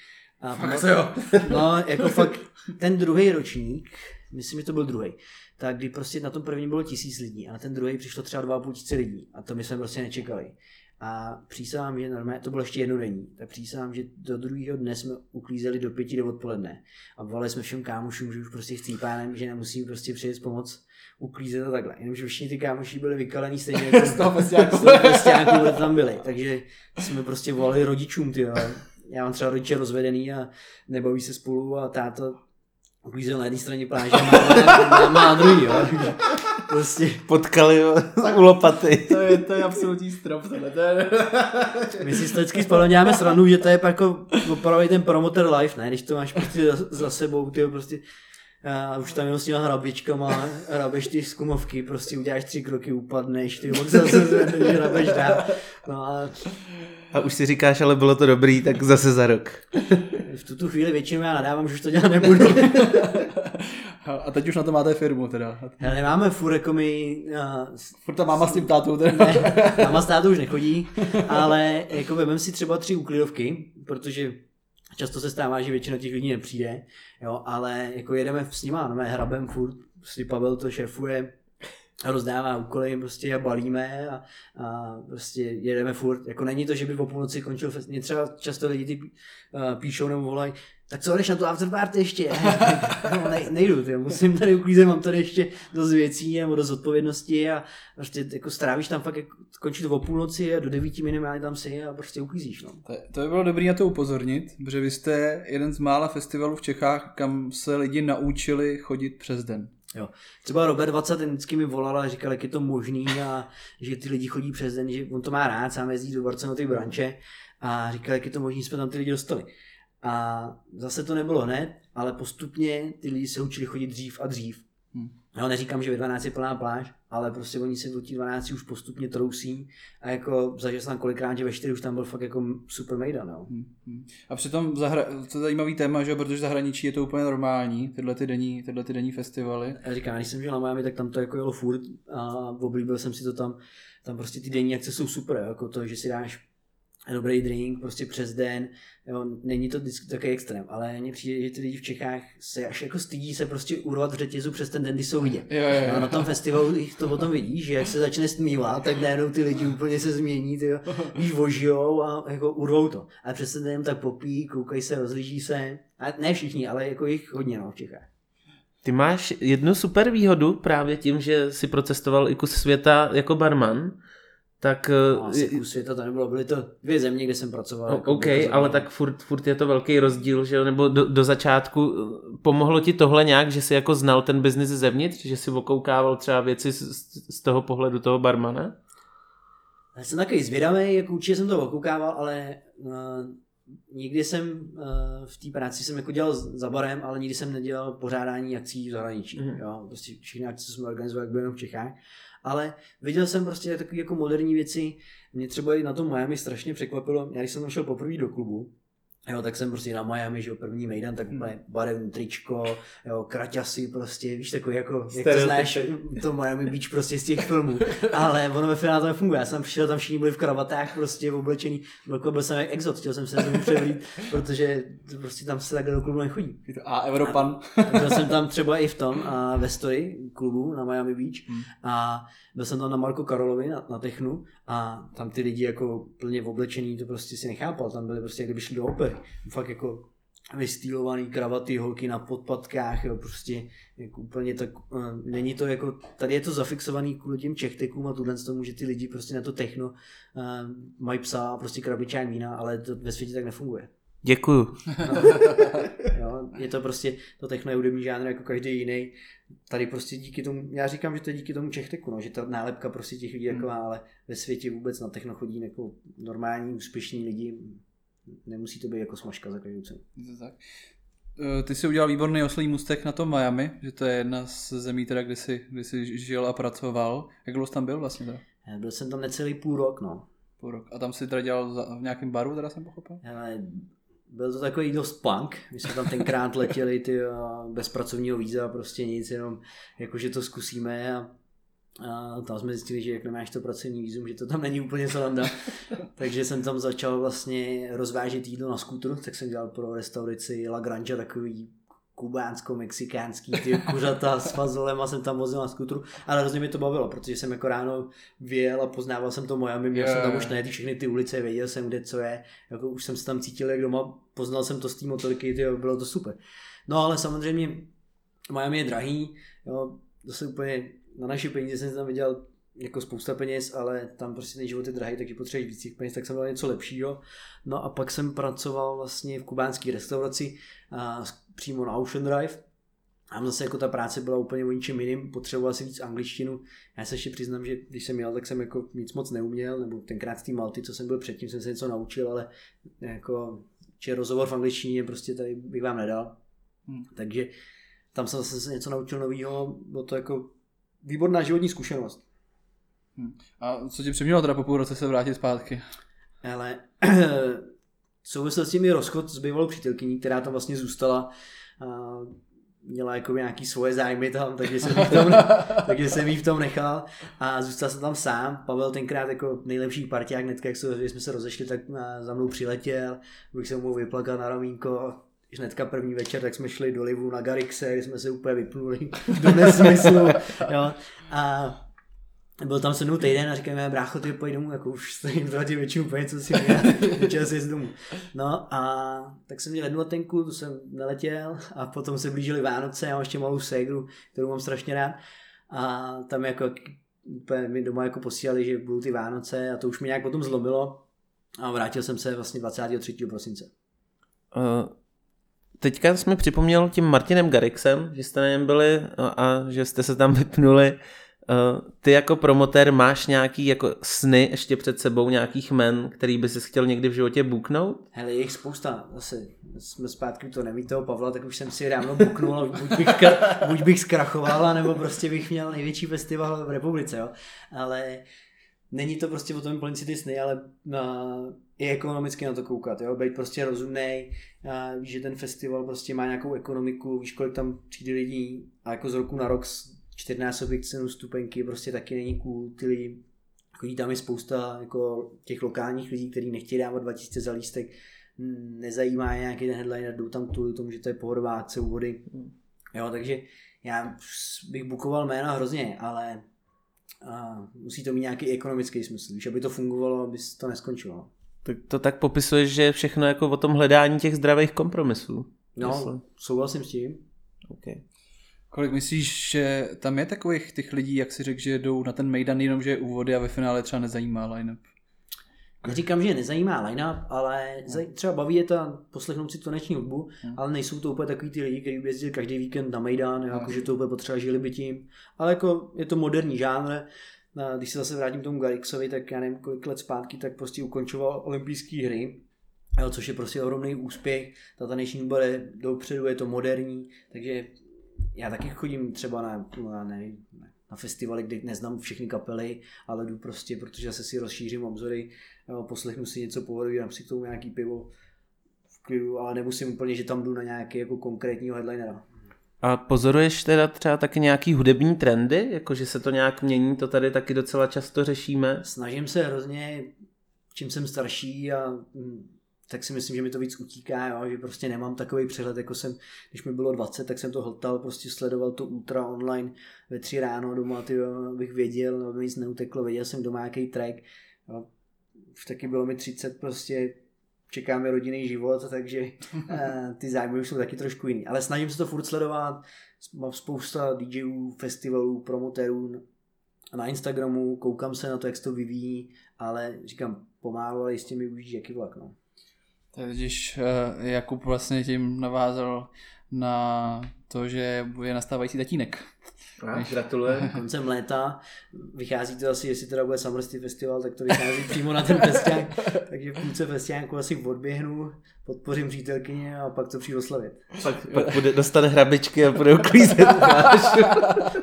A Fakt jo. [laughs] No, jako fakt ten druhý ročník, myslím, že to byl druhý, tak kdy prostě na tom první bylo tisíc lidí a na ten druhý přišlo třeba dva a půl tisíce lidí a to my jsme prostě nečekali. A přísahám, že normálně, to bylo ještě jednodenní, tak přísahám, že do druhého dne jsme uklízeli do pěti do odpoledne a volali jsme všem kámošům, že už prostě chcípánem, že nemusí prostě přijet pomoc uklízet a takhle. Jenomže všichni ty kámoši byli vykalení stejně jako [laughs] Z toho kde tam byli. Takže jsme prostě volali rodičům, ty Já mám třeba rodiče rozvedený a nebaví se spolu a táta uklízel na jedné straně pláže a máma, máma na druhý, jo. Prostě Potkali [laughs] u lopaty. To je, to je absolutní strop, tohle. To je... [laughs] my si vždycky spolu děláme srandu, že to je jako opravdu ten promoter life, ne? Když to máš prostě za, za sebou, ty prostě a už tam jenom s těma hrabičkama, hrabeš ty skumovky, prostě uděláš tři kroky, upadneš, ty od zase [laughs] zvedneš, hrabeš dál. No a A už si říkáš, ale bylo to dobrý, tak zase za rok. v tuto chvíli většinou já nadávám, že už to dělat nebudu. A teď už na to máte firmu teda. Hele, máme furt jako my, a, Furt ta máma s tím tátou teda. ne, máma s tátou už nechodí, ale jako vemem si třeba tři uklidovky, protože často se stává, že většina těch lidí nepřijde, jo, ale jako jedeme s nima, no, hrabem furt, prostě Pavel to šéfuje, rozdává úkoly prostě a balíme a, a prostě jedeme furt. Jako není to, že by po půlnoci končil fest. Mě třeba často lidi ty, uh, píšou nebo volají, tak co jdeš na tu afterparty ještě? [laughs] no, ne, nejdu, tě, musím tady uklízet, mám tady ještě dost věcí nebo dost odpovědnosti a prostě jako strávíš tam fakt, jako, končí to o půlnoci a do devíti minimálně tam si a prostě uklízíš. No. To, to by bylo dobré na to upozornit, protože vy jste jeden z mála festivalů v Čechách, kam se lidi naučili chodit přes den. Jo. Třeba Robert 20 ten vždycky mi volal a říkal, jak je to možný a že ty lidi chodí přes den, že on to má rád, sám jezdí do Barcelony branče a říkal, jak je to možný, jsme tam ty lidi dostali. A zase to nebylo hned, ale postupně ty lidi se učili chodit dřív a dřív. Hmm. Jo, neříkám, že ve 12 je plná pláž, ale prostě oni se do těch 12 už postupně trousí a jako zažil jsem tam kolikrát, že ve 4 už tam byl fakt jako super mejdan. Jo. Hmm. A přitom zahra... to je zajímavý téma, že protože v zahraničí je to úplně normální, tyhle ty denní, tyhle ty denní festivaly. Já říkám, když jsem žil na Miami, tak tam to jako jelo furt a oblíbil jsem si to tam. Tam prostě ty denní akce jsou super, jako to, že si dáš dobrý drink prostě přes den, jo, není to vždycky takový extrém, ale mně přijde, že ty lidi v Čechách se až jako stydí se prostě urvat v řetězu přes ten den, kdy jsou vidět. Jo, jo, jo. Jo, na tom festivalu jich to potom vidíš, že jak se začne stmívat, tak najednou ty lidi úplně se změní, ty jo, víš, vožijou a jako urvou to. A přes ten den tak popí, koukají se, rozlíží se. A ne všichni, ale jako jich hodně no, v Čechách. Ty máš jednu super výhodu právě tím, že si procestoval i kus světa jako barman, tak... No, asi kus světa to nebylo, byly to dvě země, kde jsem pracoval. No, jako OK, jako ale tak furt, furt je to velký rozdíl, že nebo do, do začátku eh, pomohlo ti tohle nějak, že jsi jako znal ten biznis zevnitř, že si okoukával třeba věci z, z toho pohledu toho barmana? Já jsem takový zvědavý, jako určitě jsem to okoukával, ale uh, nikdy jsem uh, v té práci jsem jako dělal za barem, ale nikdy jsem nedělal pořádání akcí v zahraničí. Mhm. Mm. Jo, prostě všechny akce, co jsme organizovali, jak byly jenom v Čechách. Ale viděl jsem prostě takové jako moderní věci. Mě třeba i na tom Miami strašně překvapilo. Já když jsem tam šel poprvé do klubu, Jo, tak jsem prostě na Miami, že jo, první mejdan, tak úplně barevný tričko, jo, kraťasy prostě, víš, takový jako, jak to znáš, to Miami Beach prostě z těch filmů, ale ono ve finále to nefunguje, já jsem přišel, tam všichni byli v kravatách, prostě oblečený, byl, byl jsem jak exot, chtěl jsem se tomu převlít, protože prostě tam se takhle do klubu nechodí. A Evropan. Byl jsem tam třeba i v tom, a ve story klubu na Miami Beach. Hmm. a byl jsem tam na Marko Karolovi na, na Technu a tam ty lidi jako plně oblečený, to prostě si nechápal, tam byli prostě jak kdyby šli do opery, fakt jako vystýlovaný kravaty, holky na podpatkách, jo, prostě jako úplně tak, uh, není to jako, tady je to zafixovaný kvůli těm čechtekům a tuhle tomu, že ty lidi prostě na to techno uh, mají psa a prostě krabičák vína, ale to ve světě tak nefunguje. Děkuju. Jo, je to prostě, to techno je hudební žánr jako každý jiný. Tady prostě díky tomu, já říkám, že to je díky tomu čechteku, no, že ta nálepka prostě těch lidí jako má, ale ve světě vůbec na techno chodí jako normální, úspěšní lidi. Nemusí to být jako smažka za každou cenu. Tak. Eh, ty jsi udělal výborný oslý mustek na tom Miami, že to je jedna z zemí, teda, kde, jsi, kde jsi žil a pracoval. Jak dlouho jsi tam byl vlastně? Teda? Byl jsem tam necelý půl rok, no. Půl rok. A tam si teda dělal v nějakém baru, teda jsem pochopil? Ale byl to takový dost punk. My jsme tam tenkrát letěli ty, bez pracovního víza, prostě nic, jenom jakože to zkusíme a, a tam jsme zjistili, že jak nemáš to pracovní vízum, že to tam není úplně sranda. [laughs] Takže jsem tam začal vlastně rozvážet jídlo na skútru, tak jsem dělal pro restauraci La Granja takový kubánsko-mexikánský ty kuřata s fazolem a jsem tam vozil na skutru, ale hrozně mi to bavilo, protože jsem jako ráno vyjel a poznával jsem to Miami, měl yeah. jsem tam už najet všechny ty ulice, věděl jsem kde co je, jako už jsem se tam cítil jak doma, poznal jsem to z té motorky, tyjo, bylo to super. No ale samozřejmě Miami je drahý, jo, zase úplně na naše peníze jsem tam viděl jako spousta peněz, ale tam prostě ten život je drahý, takže potřebuješ víc těch peněz, tak jsem dal něco lepšího. No a pak jsem pracoval vlastně v kubánské restauraci a přímo na Ocean Drive. A zase jako ta práce byla úplně o ničem jiným, potřeboval si víc angličtinu. Já se ještě přiznám, že když jsem jel, tak jsem jako nic moc neuměl, nebo tenkrát z té Malty, co jsem byl předtím, jsem se něco naučil, ale jako, či rozhovor v angličtině prostě tady bych vám nedal. Hmm. Takže tam jsem zase něco naučil nového, bylo to jako výborná životní zkušenost. Hmm. A co ti přimělo teda po půl roce se vrátit zpátky? Ale [clears throat] souvisel s tím je rozchod s bývalou přítelkyní, která tam vlastně zůstala. A měla jako nějaký svoje zájmy tam, takže jsem jí v tom, [laughs] takže jsem jí v tom nechal a zůstal jsem tam sám. Pavel tenkrát jako nejlepší parťák, hnedka jak jsme se rozešli, tak za mnou přiletěl, bych se mu vyplakal na ramínko, hnedka první večer, tak jsme šli do Livu na Garixe, kde jsme se úplně vypnuli [laughs] do nesmyslu. Jo. A byl tam se mnou týden a říkám, já brácho, ty pojď domů, jako už jste jim vrátil většinu peněz, co si čas [laughs] jít domů. No a tak jsem měl jednu letenku, tu jsem neletěl a potom se blížily Vánoce, já mám ještě malou ségru, kterou mám strašně rád a tam jako úplně mi doma jako posílali, že budou ty Vánoce a to už mi nějak potom zlomilo a vrátil jsem se vlastně 23. prosince. Uh, teďka jsme připomněl tím Martinem Garixem, že jste na něm byli a, a že jste se tam vypnuli ty jako promotér máš nějaký jako sny ještě před sebou, nějakých men, který by si chtěl někdy v životě buknout? Hele, je jich spousta. Zase jsme zpátky to neví toho Pavla, tak už jsem si ráno buknul, buď bych, [laughs] buď bych zkrachoval, nebo prostě bych měl největší festival v republice, jo. Ale není to prostě o tom plnit si ty sny, ale uh, i ekonomicky na to koukat, jo, být prostě rozumný, uh, víš, že ten festival prostě má nějakou ekonomiku, víš, kolik tam přijde lidí a jako z roku na rok čtyřnásobek cenu stupenky prostě taky není cool, ty lidi, chodí tam je spousta jako těch lokálních lidí, kteří nechtějí dávat 2000 za lístek, nezajímá je nějaký ten headliner, jdou tam kvůli tomu, že to je pohodová akce u vody. Jo, takže já bych bukoval jména hrozně, ale a musí to mít nějaký ekonomický smysl, když aby to fungovalo, aby to neskončilo. Tak to tak popisuješ, že je všechno jako o tom hledání těch zdravých kompromisů. No, Jestli... souhlasím s tím. Okay. Kolik myslíš, že tam je takových těch lidí, jak si řekl, že jdou na ten Mejdan jenom, že je úvody a ve finále třeba nezajímá line-up? Neříkám, že nezajímá line-up, ale třeba baví je to poslechnout si taneční hudbu, hmm. ale nejsou to úplně takový ty lidi, kteří jezdí každý víkend na Mejdan, hmm. jako, že to úplně potřeba žili by tím. Ale jako je to moderní žánr, když se zase vrátím k tomu Garrixovi, tak já nevím kolik let zpátky, tak prostě ukončoval olympijské hry, což je prostě ohromný úspěch, ta taneční hudba je dopředu, je to moderní, takže já taky chodím třeba na, na, nevím, na festivaly, kde neznám všechny kapely, ale jdu prostě, protože se si rozšířím obzory, poslechnu si něco pohodu, dám si k tomu nějaký pivo v klidu, ale nemusím úplně, že tam jdu na nějaký jako konkrétního headlinera. A pozoruješ teda třeba taky nějaký hudební trendy, jakože se to nějak mění, to tady taky docela často řešíme? Snažím se hrozně, čím jsem starší a mm, tak si myslím, že mi to víc utíká, jo? že prostě nemám takový přehled, jako jsem, když mi bylo 20, tak jsem to hltal, prostě sledoval to ultra online ve tři ráno doma, ty bych věděl, aby mi nic neuteklo, věděl jsem doma nějaký track, jo? už taky bylo mi 30, prostě čekáme rodinný život, takže [laughs] eh, ty zájmy už jsou taky trošku jiný. Ale snažím se to furt sledovat, mám spousta DJů, festivalů, promotérů na Instagramu, koukám se na to, jak se to vyvíjí, ale říkám, pomálu, ale jistě mi uvidíš, jaký vlak. No. Takže uh, Jakub vlastně tím navázal na to, že je nastávající tatínek. [laughs] Gratulujem. [laughs] koncem léta. Vychází to asi, jestli teda bude Summer City Festival, tak to vychází přímo na ten festiák. [laughs] Takže v půlce festiáku asi odběhnu, podpořím přítelkyně a pak to přijdu oslavit. Pak, pak bude, dostane hrabičky a bude uklízet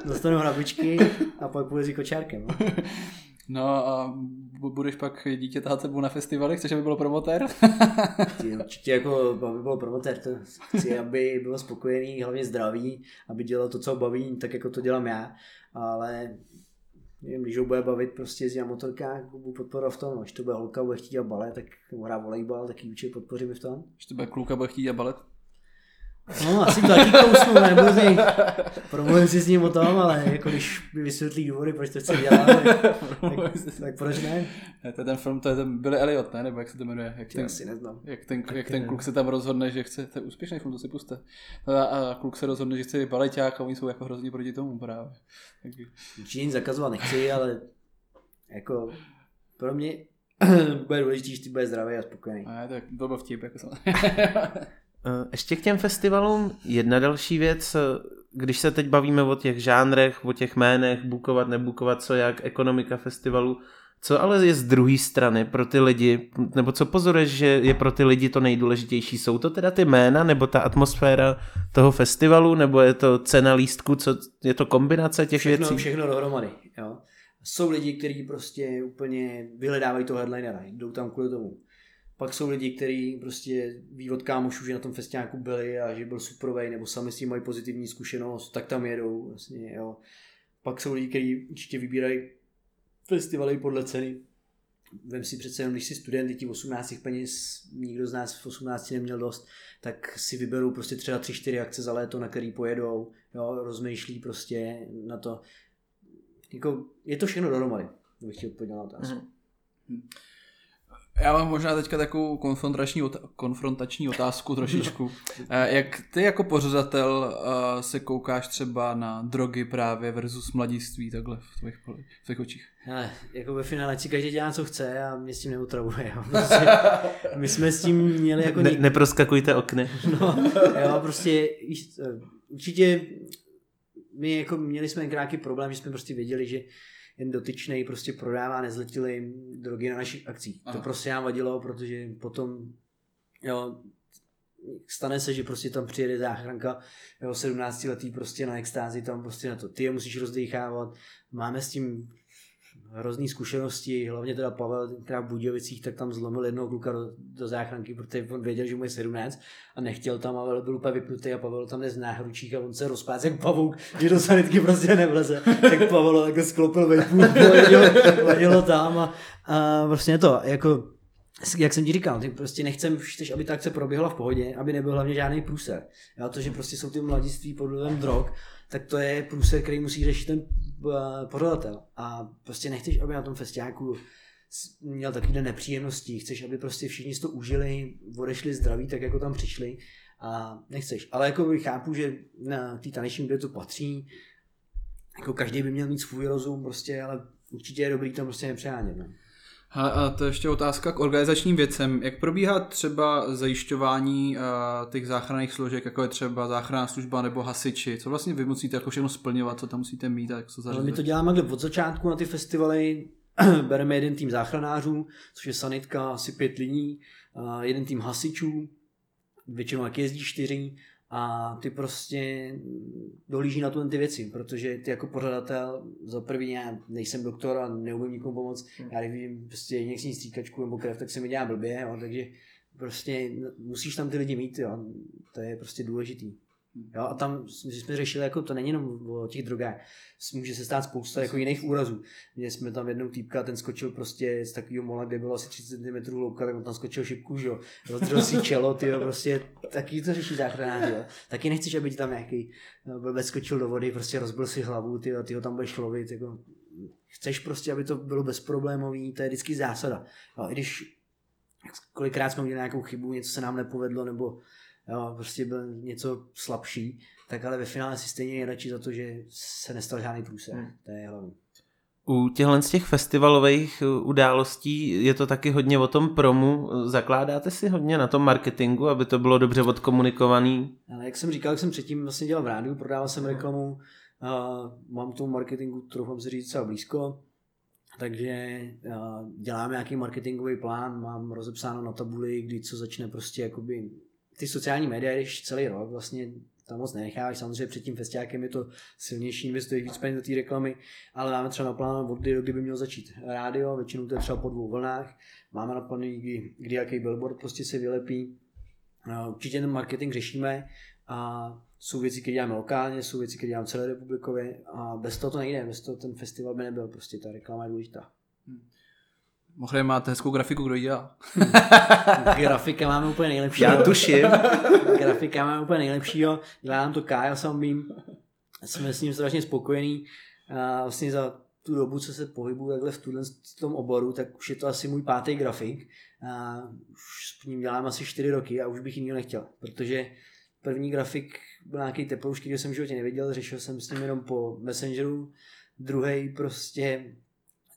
Dostanu hrabičky a pak půjde s kočárkem. No. No a budeš pak dítě tát sebou na festivaly? Chceš, aby byl promotér? [laughs] Určitě jako, aby byl promotér, to chci, aby byl spokojený, hlavně zdravý, aby dělal to, co ho baví, tak jako to dělám já, ale nevím, když ho bude bavit prostě jezdí na motorkách, budu podporovat v tom, až to bude holka, bude chtít dělat balet, tak hrát volejbal, tak ji určitě podpoříme v tom. Až to bude kluka, bude chtít dělat balet? No, asi to taky kousnu, nebudu něj, promluvím si s ním o tom, ale jako když mi vysvětlí důvody, proč to chce dělat, tak, tak, tak proč ne? To je ten film, to je ten Billy Elliot, ne? Nebo jak se to jmenuje? Jak ten, asi neznám. Jak ten, jak ten kluk se tam rozhodne, že chce, to je úspěšný film, to si puste. A, a kluk se rozhodne, že chce být baleťák a oni jsou jako hrozně proti tomu právě. Tak... Určitě nic zakazovat nechci, ale jako pro mě [clears throat] bude důležitý, že ty bude zdravý a spokojený. Ne, tak to byl vtip, jako [laughs] Ještě k těm festivalům jedna další věc, když se teď bavíme o těch žánrech, o těch jménech, bukovat, nebukovat, co jak, ekonomika festivalu, co ale je z druhé strany pro ty lidi, nebo co pozoruješ, že je pro ty lidi to nejdůležitější? Jsou to teda ty jména, nebo ta atmosféra toho festivalu, nebo je to cena lístku, co je to kombinace těch všechno, věcí? Všechno dohromady, jo. Jsou lidi, kteří prostě úplně vyhledávají toho headlinera, jdou tam kvůli tomu. Pak jsou lidi, kteří prostě ví od kámošů, že na tom festiáku byli a že byl superovej, nebo sami s tím mají pozitivní zkušenost, tak tam jedou. Vlastně, jo. Pak jsou lidi, kteří určitě vybírají festivaly podle ceny. Vem si přece jenom, když jsi student, těch 18 peněz, nikdo z nás v 18 neměl dost, tak si vyberou prostě třeba 3-4 akce za léto, na který pojedou, jo, rozmýšlí prostě na to. Jako, je to všechno dohromady, bych chtěl odpovědět na otázku. Mm-hmm. Já mám možná teďka takovou konfrontační, konfrontační otázku trošičku. Eh, jak ty jako pořadatel eh, se koukáš třeba na drogy právě versus mladiství takhle v tvých, v tvých očích? Hele, jako ve finále si každý dělá, co chce a mě s tím neutravuje. Jo. [laughs] Prostě, my jsme s tím měli jako... Ne, neproskakujte okny. No, jo, prostě eh, určitě my jako měli jsme nějaký problém, že jsme prostě věděli, že jen dotyčnej prostě prodává nezletilým drogy na našich akcích. Aha. To prostě nám vadilo, protože potom jo, stane se, že prostě tam přijede záchranka, jo, 17 letý prostě na extázi, tam prostě na to, ty je musíš rozdechávat, máme s tím hrozný zkušenosti, hlavně teda Pavel tenkrát v Budějovicích, tak tam zlomil jednoho kluka do, do záchranky, protože on věděl, že mu je 17 a nechtěl tam, ale byl úplně vypnutý a Pavel tam je z náhručích a on se rozpác jak pavouk, že do sanitky prostě nevleze. tak Pavel takhle sklopil vejpů, vadilo tam a, a vlastně to, jako jak jsem ti říkal, ty prostě nechcem, chceš, aby ta akce proběhla v pohodě, aby nebyl hlavně žádný průser. Já to, že prostě jsou ty mladiství pod vlivem drog, tak to je průser, který musí řešit ten pořadatel. A prostě nechceš, aby na tom festiáku měl takovýhle nepříjemnosti, chceš, aby prostě všichni si to užili, odešli zdraví, tak jako tam přišli a nechceš. Ale jako chápu, že na té taneční to patří, jako každý by měl mít svůj rozum prostě, ale určitě je dobrý tam prostě nepřehánět. No. A to je ještě otázka k organizačním věcem. Jak probíhá třeba zajišťování těch záchranných složek, jako je třeba záchranná služba nebo hasiči? Co vlastně vy musíte jako všechno splňovat, co tam musíte mít a jak to zařízet? My to děláme od začátku na ty festivaly. [clears throat] Bereme jeden tým záchranářů, což je sanitka, asi pět lidí, jeden tým hasičů, většinou jak jezdí čtyři, a ty prostě dohlíží na tu ty věci, protože ty jako pořadatel za první já nejsem doktor a neumím nikomu pomoct, hmm. já když prostě někdy stříkačku nebo krev, tak se mi dělá blbě, jo, takže prostě musíš tam ty lidi mít, jo, to je prostě důležitý. Jo, a tam jsme řešili, jako to není jenom o těch drogách, může se stát spousta jako jiných úrazů. Měli jsme tam jednou týpka, ten skočil prostě z takového mola, kde bylo asi 30 cm hloubka, tak on tam skočil šipku, že jo, si čelo, ty jo, prostě taky to řeší záchranář, jo. Taky nechceš, aby ti tam nějaký no, blbec skočil do vody, prostě rozbil si hlavu, ty jo, ty ho tam budeš lovit, jako chceš prostě, aby to bylo bezproblémový, to je vždycky zásada. Jo, i když kolikrát jsme udělali nějakou chybu, něco se nám nepovedlo, nebo jo, prostě byl něco slabší, tak ale ve finále si stejně je radši za to, že se nestal žádný průser. Hmm. To je hlavní. U těchto z těch festivalových uh, událostí je to taky hodně o tom promu. Zakládáte si hodně na tom marketingu, aby to bylo dobře odkomunikovaný? Ale jak jsem říkal, jak jsem předtím vlastně dělal v rádiu, prodával jsem reklamu, Uh, mám tomu marketingu, trochu se říct, docela blízko, takže uh, děláme nějaký marketingový plán, mám rozepsáno na tabuli, kdy co začne prostě jakoby ty sociální média, když celý rok vlastně tam moc nenecháš, samozřejmě před tím festiákem je to silnější, investuješ víc peněz do té reklamy, ale máme třeba naplánovat od kdy by měl začít rádio, většinou to je třeba po dvou vlnách, máme naplánovaný, kdy, kdy jaký billboard prostě se vylepí, no, určitě ten marketing řešíme a jsou věci, které děláme lokálně, jsou věci, které děláme celé republikově a bez toho to nejde, bez toho ten festival by nebyl, prostě ta reklama je důležitá. Mimochodem máte hezkou grafiku, kdo ji dělá. [laughs] Grafika máme úplně nejlepší. Já tuším. [laughs] Grafika máme úplně nejlepšího. Dělá nám to Kyle Sambím. Jsme s ním strašně spokojení. A vlastně za tu dobu, co se pohybuju takhle v, tuhle, v tom oboru, tak už je to asi můj pátý grafik. A už s ním dělám asi čtyři roky a už bych jiného nechtěl, protože první grafik byl nějaký teploušky, který jsem v životě neviděl, řešil jsem s ním jenom po Messengeru, druhý prostě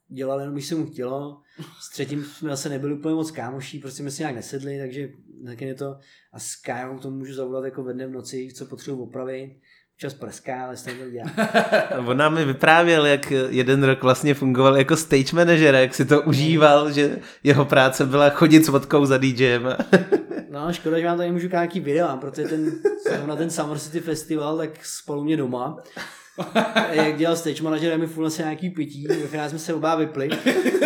dělal jenom, když se mu chtělo. S třetím jsme zase nebyli úplně moc kámoší, prostě jsme si nějak nesedli, takže taky je to. A s Kajou to můžu zavolat jako ve dne v noci, co potřebuji opravit. Čas prská, ale stejně to dělá. [laughs] On nám mi vyprávěl, jak jeden rok vlastně fungoval jako stage manager, jak si to užíval, že jeho práce byla chodit s vodkou za DJem. [laughs] No, škoda, že vám tady můžu nějaký video, protože ten, na ten Summer City Festival, tak spolu mě doma [laughs] jak dělal stage manager, mi furt se nějaký pití, ve finále jsme se oba vypli,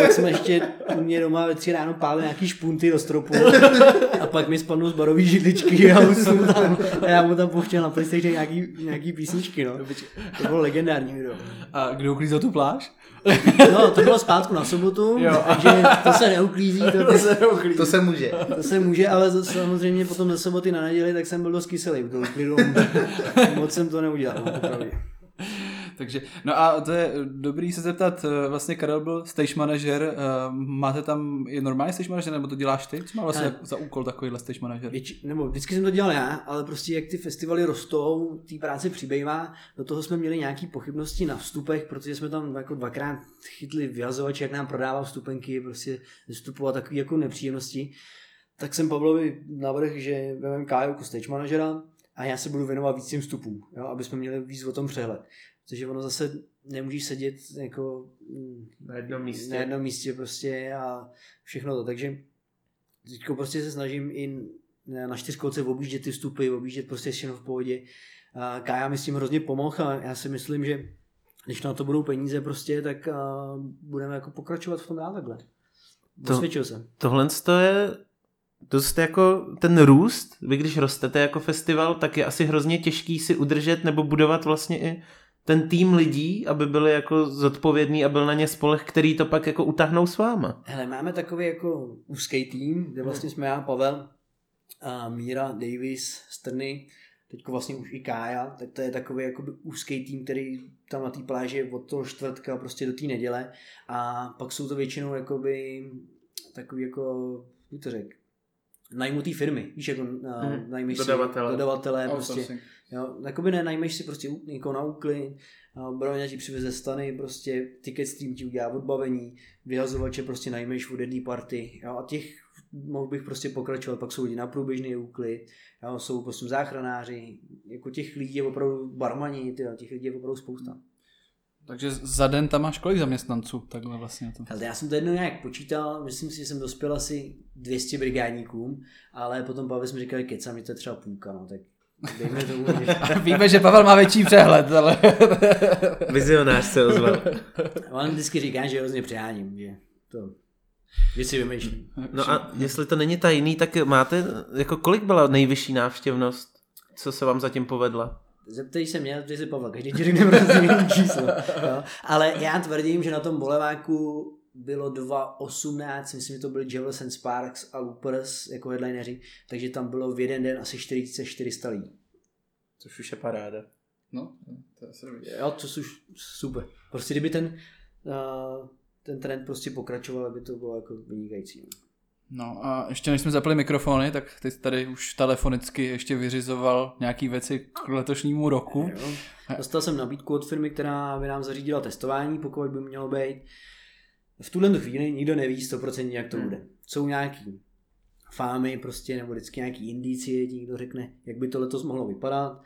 pak jsme ještě u mě doma ve tři ráno pálili nějaký špunty do stropu a pak mi spadnou z barový židličky a, tam, a já mu tam pouštěl na PlayStation nějaký, nějaký písničky, no. To bylo legendární video. A kdo uklízel tu pláž? No, to bylo zpátku na sobotu, jo. takže to se neuklízí. To, to, se neuklízí. to se může. To se může, ale samozřejmě potom ze soboty na neděli, tak jsem byl dost kyselý. To Moc jsem to neudělal, no, [laughs] Takže, no a to je dobrý se zeptat, eh, vlastně Karel byl stage manager, eh, máte tam i normální stage manager, nebo to děláš ty? Co má vlastně ne. za úkol takovýhle stage manager? Věč, nebo vždycky jsem to dělal já, ale prostě jak ty festivaly rostou, té práce přibývá, do toho jsme měli nějaké pochybnosti na vstupech, protože jsme tam jako dvakrát chytli vyhazovač, jak nám prodával vstupenky, prostě vstupovat takové jako nepříjemnosti. Tak jsem Pavlovi navrhl, že vezmeme Káju jako stage manažera, a já se budu věnovat víc těm vstupům, jo, aby jsme měli víc o tom přehled. Protože ono zase nemůžeš sedět jako mm, na jednom místě. Na jednom místě prostě a všechno to. Takže teď prostě se snažím i na čtyřkolce objíždět ty vstupy, objíždět prostě všechno v pohodě. A Kája mi s tím hrozně pomohl a já si myslím, že když na to budou peníze prostě, tak budeme jako pokračovat v tom dál takhle. To, jsem. Tohle je dost jako ten růst, vy když rostete jako festival, tak je asi hrozně těžký si udržet nebo budovat vlastně i ten tým lidí, aby byli jako zodpovědní a byl na ně spolech, který to pak jako utáhnou s váma. Hele, máme takový jako úzký tým, kde vlastně jsme já, Pavel, a Míra, Davis, Strny, teďko vlastně už i Kája, tak to je takový jako úzký tým, který tam na té pláži od toho čtvrtka prostě do té neděle a pak jsou to většinou jakoby takový jako, jak to řek, najmutý firmy, víš, jako hmm. najmeš dodavatele. si dodavatele, prostě, jo, jakoby ne, najmeš si prostě někoho na úklid, Broňa ti přiveze stany, prostě ticket stream ti udělá odbavení, vyhazovače prostě najmeš v jedné party, jo, a těch mohl bych prostě pokračovat, pak jsou lidi na průběžný úklid, jo, jsou prostě záchranáři, jako těch lidí je opravdu barmani, tyjo, těch lidí je opravdu spousta. Takže za den tam máš kolik zaměstnanců? Takhle vlastně to. Ale já jsem to jednou nějak počítal, myslím si, že jsem dospěl asi 200 brigádníkům, ale potom Pavel jsme říkali, keca, mi to je třeba půlka, no, tak dejme. Že... [laughs] Víme, že Pavel má větší přehled, ale... [laughs] Vizionář se ozval. On vždycky říká, že hrozně přeháním, že to že si vymýšlím. No a jestli to není tajný, tak máte, jako kolik byla nejvyšší návštěvnost? Co se vám zatím povedla? Zeptej se mě, zeptej se Pavla, každý ti řekne [laughs] číslo. Jo? Ale já tvrdím, že na tom boleváku bylo 2.18, myslím, že to byly Jewels and Sparks a Loopers jako headlineři, takže tam bylo v jeden den asi 4400 lidí. Což už je paráda. No, to je Jo, to už super. Prostě kdyby ten, uh, ten trend prostě pokračoval, aby to bylo jako vynikající. No. A ještě než jsme zapli mikrofony, tak ty tady už telefonicky ještě vyřizoval nějaký věci k letošnímu roku. Jo. Dostal jsem nabídku od firmy, která by nám zařídila testování, pokud by mělo být. V tuhle chvíli nikdo neví 100% jak to hmm. bude. Jsou nějaký fámy prostě, nebo vždycky nějaký indicie, někdo řekne, jak by to letos mohlo vypadat.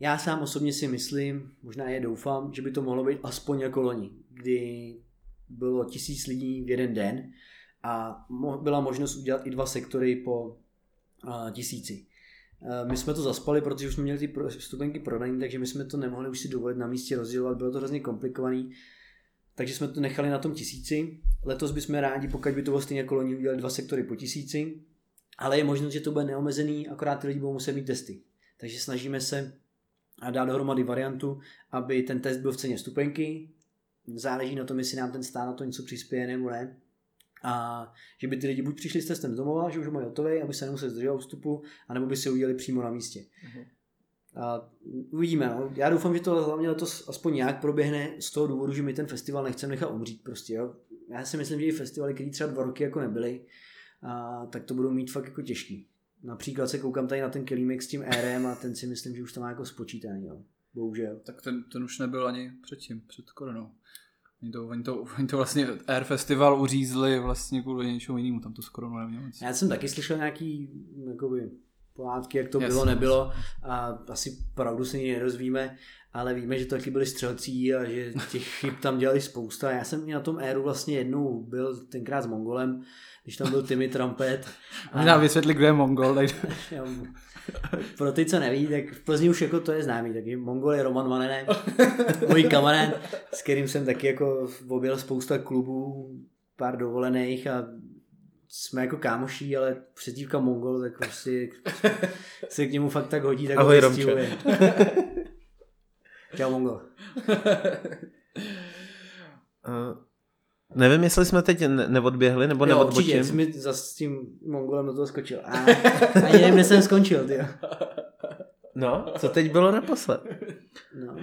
já sám osobně si myslím, možná je doufám, že by to mohlo být aspoň jako loni, kdy bylo tisíc lidí v jeden den a byla možnost udělat i dva sektory po tisíci. Uh, my jsme to zaspali, protože už jsme měli ty stupenky prodané, takže my jsme to nemohli už si dovolit na místě rozdělovat, bylo to hrozně komplikovaný, takže jsme to nechali na tom tisíci. Letos bychom rádi, pokud by to bylo stejně jako loni, udělali dva sektory po tisíci, ale je možnost, že to bude neomezený, akorát ty lidi budou muset mít testy. Takže snažíme se dát dohromady variantu, aby ten test byl v ceně stupenky, záleží na tom, jestli nám ten stát na to něco přispěje nebo ne. A že by ty lidi buď přišli s testem z domova, že už mají hotový, aby se nemuseli zdržovat vstupu, anebo by si udělali přímo na místě. Uh-huh. A uvidíme. No. Já doufám, že to hlavně letos aspoň nějak proběhne z toho důvodu, že my ten festival nechceme nechat umřít prostě. Jo. Já si myslím, že i festivaly, které třeba dva roky jako nebyly, a, tak to budou mít fakt jako těžký. Například se koukám tady na ten Kelímek s tím RM a ten si myslím, že už to má jako spočítaný. Jo. Bohužel. Tak ten, ten už nebyl ani předtím, před koronou. Oni to, oni, to, oni to vlastně Air Festival uřízli vlastně kvůli něčemu jinému, tam to skoro nemělo nic. Já jsem taky slyšel nějaký jakoby, pohádky, jak to Jasně. bylo, nebylo a asi pravdu se nerozvíme, ale víme, že to taky byli střelcí a že těch chyb tam dělali spousta. Já jsem na tom Airu vlastně jednou byl tenkrát s Mongolem, když tam byl Timmy Trumpet. A... Možná vysvětli, kdo je Mongol. [laughs] [laughs] Pro ty, co neví, tak v Plzni už jako to je známý, taky Mongol je Roman Vanené, [laughs] můj kamarád, s kterým jsem taky jako objel spousta klubů, pár dovolených a jsme jako kámoší, ale přezdívka Mongol, tak prostě se k němu fakt tak hodí, tak Ahoj, ho [laughs] Čau Mongol. Uh, nevím, jestli jsme teď ne- neodběhli, nebo jo, neodbočím. Určitě, mi zase s tím Mongolem do toho skočil. A ani nevím, kde jsem skončil, ty. No, co teď bylo naposled? No.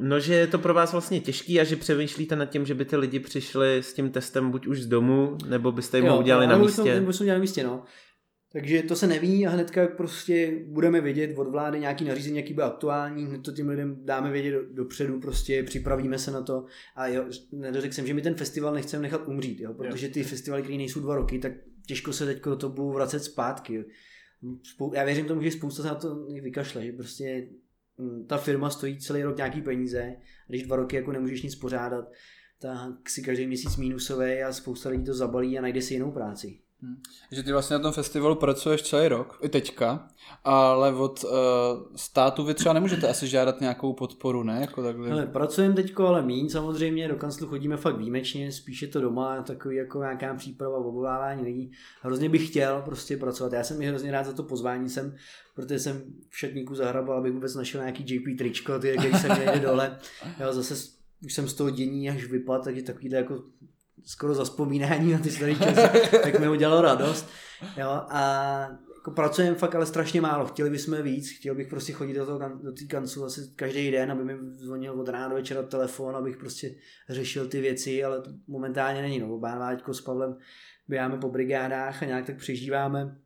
no, že je to pro vás vlastně těžký a že přemýšlíte nad tím, že by ty lidi přišli s tím testem buď už z domu, nebo byste jim ho udělali jo, na místě. Jo, udělali na místě, no. Takže to se neví a hnedka prostě budeme vědět od vlády nějaký nařízení, jaký bude aktuální, hned to těm lidem dáme vědět do, dopředu, prostě připravíme se na to a jo, nedořekl jsem, že my ten festival nechceme nechat umřít, jo, protože ty festivaly, které nejsou dva roky, tak těžko se teď to budou vracet zpátky. Jo. Spou- já věřím tomu, že spousta se na to vykašle, že prostě hm, ta firma stojí celý rok nějaký peníze, a když dva roky jako nemůžeš nic pořádat, tak si každý měsíc mínusové a spousta lidí to zabalí a najde si jinou práci. Hmm. Že ty vlastně na tom festivalu pracuješ celý rok, i teďka, ale od uh, státu vy třeba nemůžete asi žádat nějakou podporu, ne? Jako takhle. Hele, pracujeme teďko, ale míň samozřejmě, do kanclu chodíme fakt výjimečně, spíše to doma, takový jako nějaká příprava, obovávání lidí. Hrozně bych chtěl prostě pracovat, já jsem mi hrozně rád za to pozvání jsem, protože jsem v šatníku zahrabal, abych vůbec našel nějaký JP tričko, ty, když jsem někde dole. Já zase už jsem z toho dění až vypad, takže takovýhle jako skoro zaspomínání na ty staré časy, [laughs] tak mi udělalo radost. Jo, a jako pracujeme fakt ale strašně málo. Chtěli bychom víc, chtěl bych prostě chodit do, toho, do té kanclu asi každý den, aby mi zvonil od rána do večera telefon, abych prostě řešil ty věci, ale to momentálně není. No, Bánváďko s Pavlem běháme po brigádách a nějak tak přežíváme.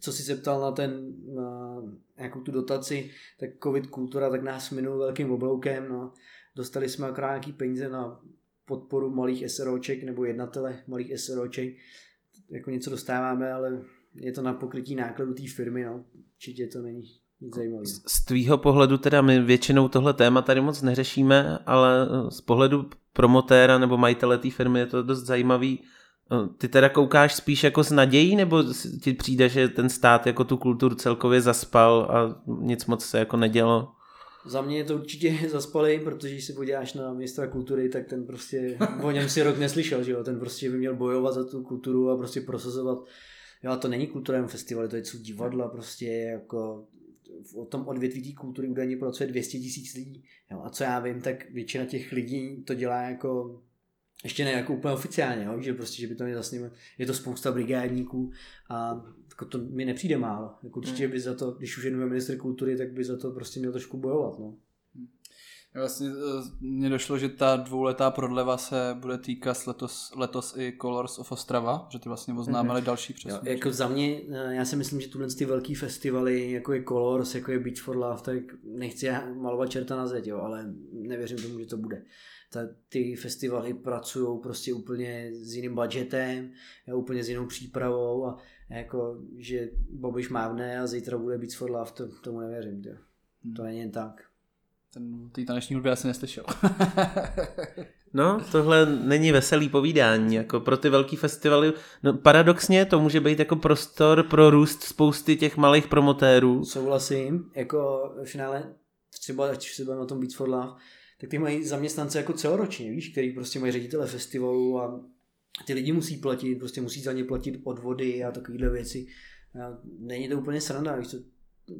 Co si se ptal na ten, na nějakou tu dotaci, tak covid kultura tak nás minul velkým obloukem, no. Dostali jsme akorát nějaký peníze na podporu malých SROček nebo jednatele malých SROček. Jako něco dostáváme, ale je to na pokrytí nákladů té firmy, no. Určitě to není nic zajímavého. Z tvýho pohledu teda my většinou tohle téma tady moc neřešíme, ale eh, z pohledu promotéra nebo majitele té firmy je to dost zajímavý. Eh, ty teda koukáš spíš jako s nadějí, nebo ti přijde, že ten stát jako tu kulturu celkově zaspal a nic moc se jako nedělo? Za mě je to určitě [laughs] zaspalý, protože když se podíváš na ministra kultury, tak ten prostě o něm si rok neslyšel, že jo? ten prostě by měl bojovat za tu kulturu a prostě prosazovat. Jo, to není kulturální festival, to je co divadla, prostě jako o tom odvětví té kultury údajně pracuje 200 tisíc lidí. Jo, a co já vím, tak většina těch lidí to dělá jako ještě ne jako úplně oficiálně, jo, že prostě, že by to mě zasníme, je to spousta brigádníků a jako to mi nepřijde málo. Jako určitě by za to, když už jenom ministr kultury, tak by za to prostě měl trošku bojovat. No. Vlastně eh, mně došlo, že ta dvouletá prodleva se bude týkat letos, letos i Colors of Ostrava, že ty vlastně oznámili mm-hmm. další přesun. jako za mě, eh, já si myslím, že tuhle ty velký festivaly, jako je Colors, jako je Beach for Love, tak nechci malovat čerta na zeď, jo, ale nevěřím tomu, že to bude. Ta, ty festivaly pracují prostě úplně s jiným budgetem, úplně s jinou přípravou a jako, že Bobiš mávne a zítra bude Beach for Love, to, tomu nevěřím. Jo. To není jen tak. Ten té taneční hudby asi neslyšel. [laughs] No, tohle není veselý povídání, jako pro ty velký festivaly. No, paradoxně to může být jako prostor pro růst spousty těch malých promotérů. Souhlasím, jako v finále třeba, když se bavíme o tom Beats for Love, tak ty mají zaměstnance jako celoročně, víš, který prostě mají ředitele festivalu a ty lidi musí platit, prostě musí za ně platit odvody a takovéhle věci. A není to úplně sranda, víš, to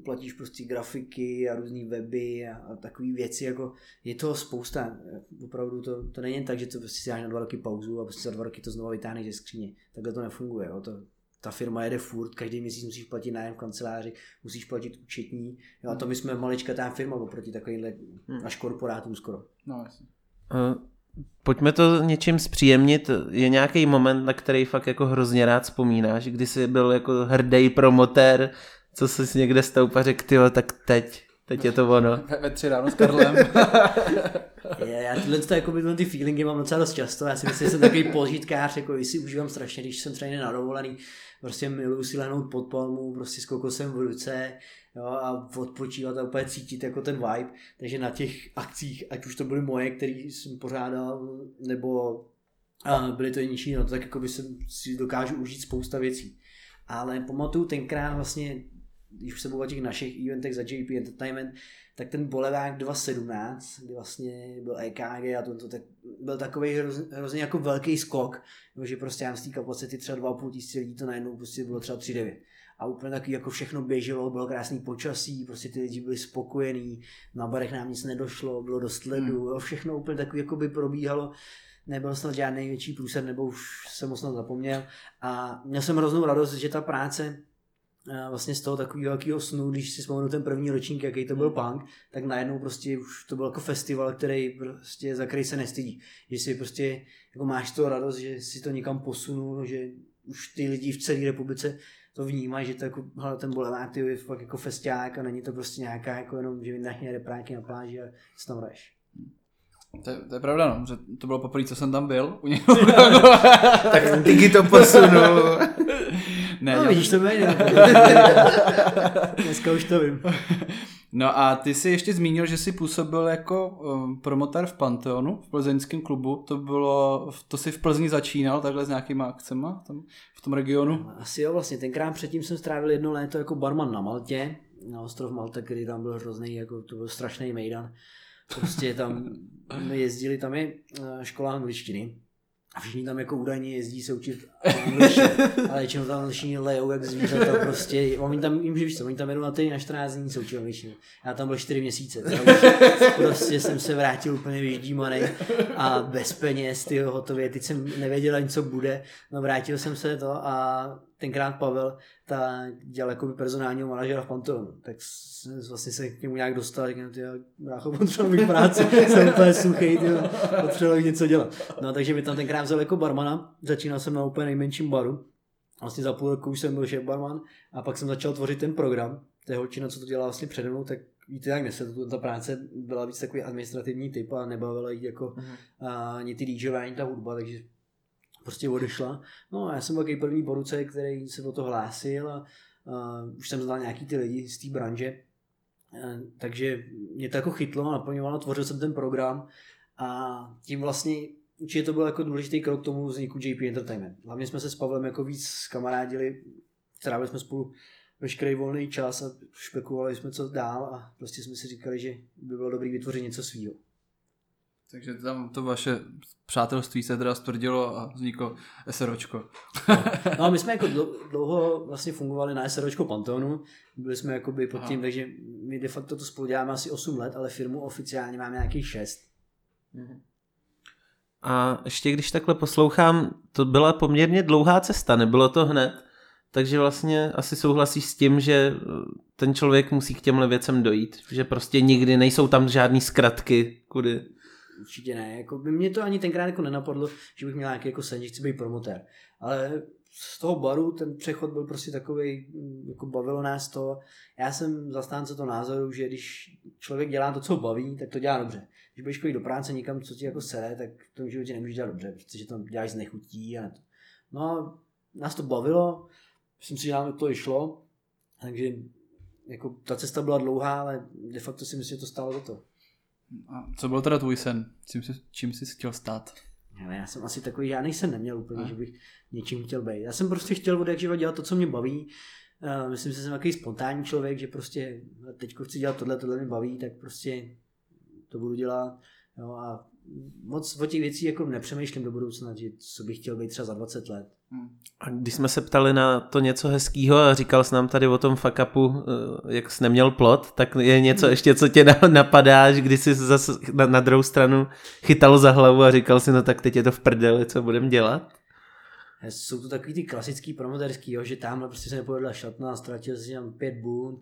platíš prostě grafiky a různé weby a, a takové věci, jako je toho spousta. Opravdu to, to není tak, že to prostě si dáš na dva roky pauzu a prostě za dva roky to znovu vytáhneš ze skříně. Takhle to nefunguje. Jo. To, ta firma jede furt, každý měsíc musíš platit nájem v kanceláři, musíš platit účetní. Jo, a to my jsme maličkatá firma oproti takovýmhle hmm. až korporátům skoro. No, jasně. Uh, pojďme to něčím zpříjemnit. Je nějaký moment, na který fakt jako hrozně rád vzpomínáš, kdy jsi byl jako hrdý promotér, co jsi někde stoup a řekl, tak teď, teď je to ono. Ve, ve tři ráno s Karlem. [laughs] je, já tyhle, to, jako ty feelingy mám docela dost často, já si myslím, že jsem takový požitkář, jako si užívám strašně, když jsem třeba na dovolený, prostě miluji si lehnout pod palmu, prostě s kokosem v ruce, jo, a odpočívat a úplně cítit jako ten vibe, takže na těch akcích, ať už to byly moje, které jsem pořádal, nebo a byly to nižší, no, tak jako by jsem si dokážu užít spousta věcí. Ale pamatuju tenkrát vlastně když už se o těch našich eventech za JP Entertainment, tak ten Bolevák 2017, kdy vlastně byl EKG a to, to tak, byl takový hrozně, hrozně jako velký skok, že prostě já z té kapacity třeba 2,5 tisíce lidí to najednou prostě bylo třeba 3,9 a úplně taky jako všechno běželo, bylo krásný počasí, prostě ty lidi byli spokojení, na barech nám nic nedošlo, bylo dost ledu, hmm. všechno úplně takový jako by probíhalo, nebyl snad žádný větší průsad, nebo už jsem ho snad zapomněl. A měl jsem hroznou radost, že ta práce vlastně z toho takového velkého snu, když si vzpomenu ten první ročník, jaký to byl hmm. punk, tak najednou prostě už to byl jako festival, který prostě, za který se nestydí. Že si prostě jako máš to radost, že si to někam posunul, že už ty lidi v celé republice to vnímají, že to jako, hele, ten Boulevard je fakt jako festiák a není to prostě nějaká jako jenom, že vyndách repráky na pláži a se tam hraješ. To, je, to je pravda, no, že to bylo poprvé, co jsem tam byl. U něho. [laughs] tak Digi to posunul. [laughs] ne, no, vidíš to méně. [laughs] Dneska už to vím. [laughs] No a ty jsi ještě zmínil, že jsi působil jako um, promotor v Panteonu, v plzeňském klubu. To bylo, to si v Plzni začínal takhle s nějakýma akcema tam v tom regionu? Asi jo, vlastně. Tenkrát předtím jsem strávil jedno léto jako barman na Maltě, na ostrov Malta, který tam byl hrozný, jako to byl strašný mejdan. Prostě tam [laughs] jezdili, tam je eh, škola angličtiny a všichni tam jako údajně jezdí se učit angličtinu, [laughs] ale většinou tam angličtině lejou jak zvířata prostě. Oni tam, jim, že víš co, oni tam jedou na ty na 14 dní se učí angličtinu. Já tam byl 4 měsíce. prostě jsem se vrátil úplně vyždímaný a bez peněz, ty hotově. Teď jsem nevěděl ani, co bude. No vrátil jsem se to a tenkrát Pavel ta dělal jako personálního manažera v Pantonu, tak vlastně se k němu nějak dostal, říkám, ty brácho, potřeboval bych práci, [laughs] jsem úplně suchý, ty, potřeboval bych něco dělat. No takže mi tam tenkrát vzal jako barmana, začínal jsem na úplně nejmenším baru, vlastně za půl roku už jsem byl šéf barman a pak jsem začal tvořit ten program, té holčina, co to dělala vlastně přede mnou, tak víte, jak dnes ta práce byla víc takový administrativní typ a nebavila jí jako uh-huh. ani ty DJování, ta hudba, takže prostě odešla. No a já jsem byl první poruce, který se o to hlásil a, a už jsem znal nějaký ty lidi z té branže, a, takže mě to jako chytlo, naplňovalo, tvořil jsem ten program a tím vlastně určitě to byl jako důležitý krok k tomu vzniku JP Entertainment. Hlavně jsme se s Pavlem jako víc kamarádili, trávili jsme spolu veškerý volný čas a špekulovali jsme co dál a prostě jsme si říkali, že by bylo dobré vytvořit něco svýho. Takže tam to vaše přátelství se teda stvrdilo a vzniklo SROčko. no, no my jsme jako dlouho vlastně fungovali na SROčko Pantonu, byli jsme jakoby pod tím, Aha. takže my de facto to spolu děláme asi 8 let, ale firmu oficiálně máme nějakých 6. Mhm. A ještě když takhle poslouchám, to byla poměrně dlouhá cesta, nebylo to hned, takže vlastně asi souhlasíš s tím, že ten člověk musí k těmhle věcem dojít, že prostě nikdy nejsou tam žádný zkratky, kudy určitě ne. Jako by mě to ani tenkrát jako nenapadlo, že bych měl nějaký jako sen, že chci být promotér. Ale z toho baru ten přechod byl prostě takový, mm, jako bavilo nás to. Já jsem zastánce toho názoru, že když člověk dělá to, co baví, tak to dělá dobře. Když budeš chodit do práce někam, co ti jako sere, tak v tom životě nemůžeš dělat dobře, protože tam děláš z nechutí a to. No, nás to bavilo, myslím si, že nám to i šlo, takže jako ta cesta byla dlouhá, ale de facto si myslím, že to stálo za to. A co byl teda tvůj sen? Čím jsi, čím jsi chtěl stát? Ale já jsem asi takový žádný sen neměl úplně, a? že bych něčím chtěl být. Já jsem prostě chtěl od jak živa dělat to, co mě baví. Uh, myslím si, že jsem takový spontánní člověk, že prostě teď chci dělat tohle, tohle mě baví, tak prostě to budu dělat. Jo, a moc o těch věcí jako nepřemýšlím do budoucna, že co bych chtěl být třeba za 20 let. A když jsme se ptali na to něco hezkého a říkal jsi nám tady o tom fuck upu, eh, jak jsi neměl plot, tak je něco ještě, co tě napadá, kdy jsi zase na, na druhou stranu chytal za hlavu a říkal si, no tak teď je to v prdeli, co budem dělat? Jsou to takový ty klasický promoterský, jo, že tamhle prostě se nepovedla šatna, ztratil si tam pět bund,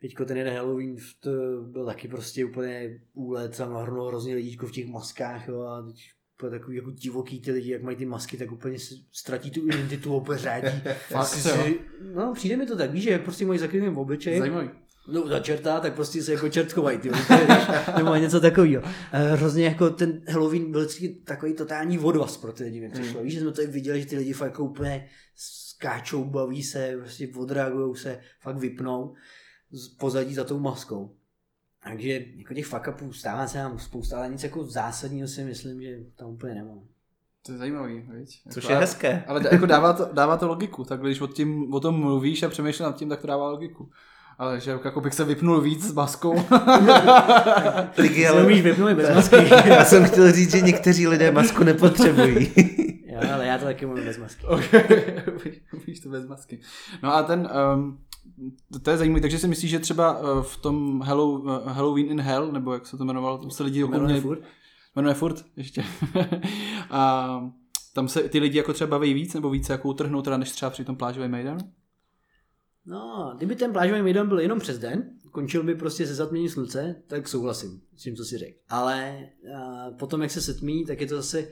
Teďko ten jeden Halloween to byl taky prostě úplně úlet, tam nahrnulo hrozně lidíčko v těch maskách jo, a teď úplně takový jako divoký ty lidi, jak mají ty masky, tak úplně ztratí tu identitu, úplně řádí. [laughs] Fakt si, No, přijde mi to tak, víš, že jak prostě mají zakrývým obličej. Zajímavý. No, za čerta, tak prostě se jako čert chovají, ty, [laughs] nebo něco takového. Eh, hrozně jako ten Halloween byl takový totální odvaz pro ty lidi, mi přišlo. Hmm. Víš, že jsme tady viděli, že ty lidi fakt jako úplně skáčou, baví se, prostě odreagují se, fakt vypnou z pozadí za tou maskou. Takže jako těch fuck upů stává se nám spousta, ale nic jako zásadního si myslím, že tam úplně nemám. To je zajímavý, víš? Což jako, je hezké. Ale jako dává to, dává to logiku, tak když o, tím, o tom mluvíš a přemýšlíš nad tím, tak to dává logiku. Ale že jako bych se vypnul víc s maskou. [laughs] Ligy, ale umíš vypnout bez masky. [laughs] já jsem chtěl říct, že někteří lidé masku nepotřebují. [laughs] jo, ale já to taky umím bez masky. Okay. umíš to bez masky. No a ten, um, to je zajímavé, takže si myslíš, že třeba eh, v tom Hello, eh, Halloween in Hell, nebo jak se to jmenovalo, tam se lidi jmenuje okolo furt? Jmenuje furt, ještě. [laughs] a tam se ty lidi jako třeba baví víc, nebo více jako utrhnou teda, než třeba při tom plážovém mejdanu? No, kdyby ten plážový mejdan byl jenom přes den, končil by prostě se zatmění slunce, tak souhlasím s tím, co si řekl. Ale a, potom, jak se setmí, tak je to zase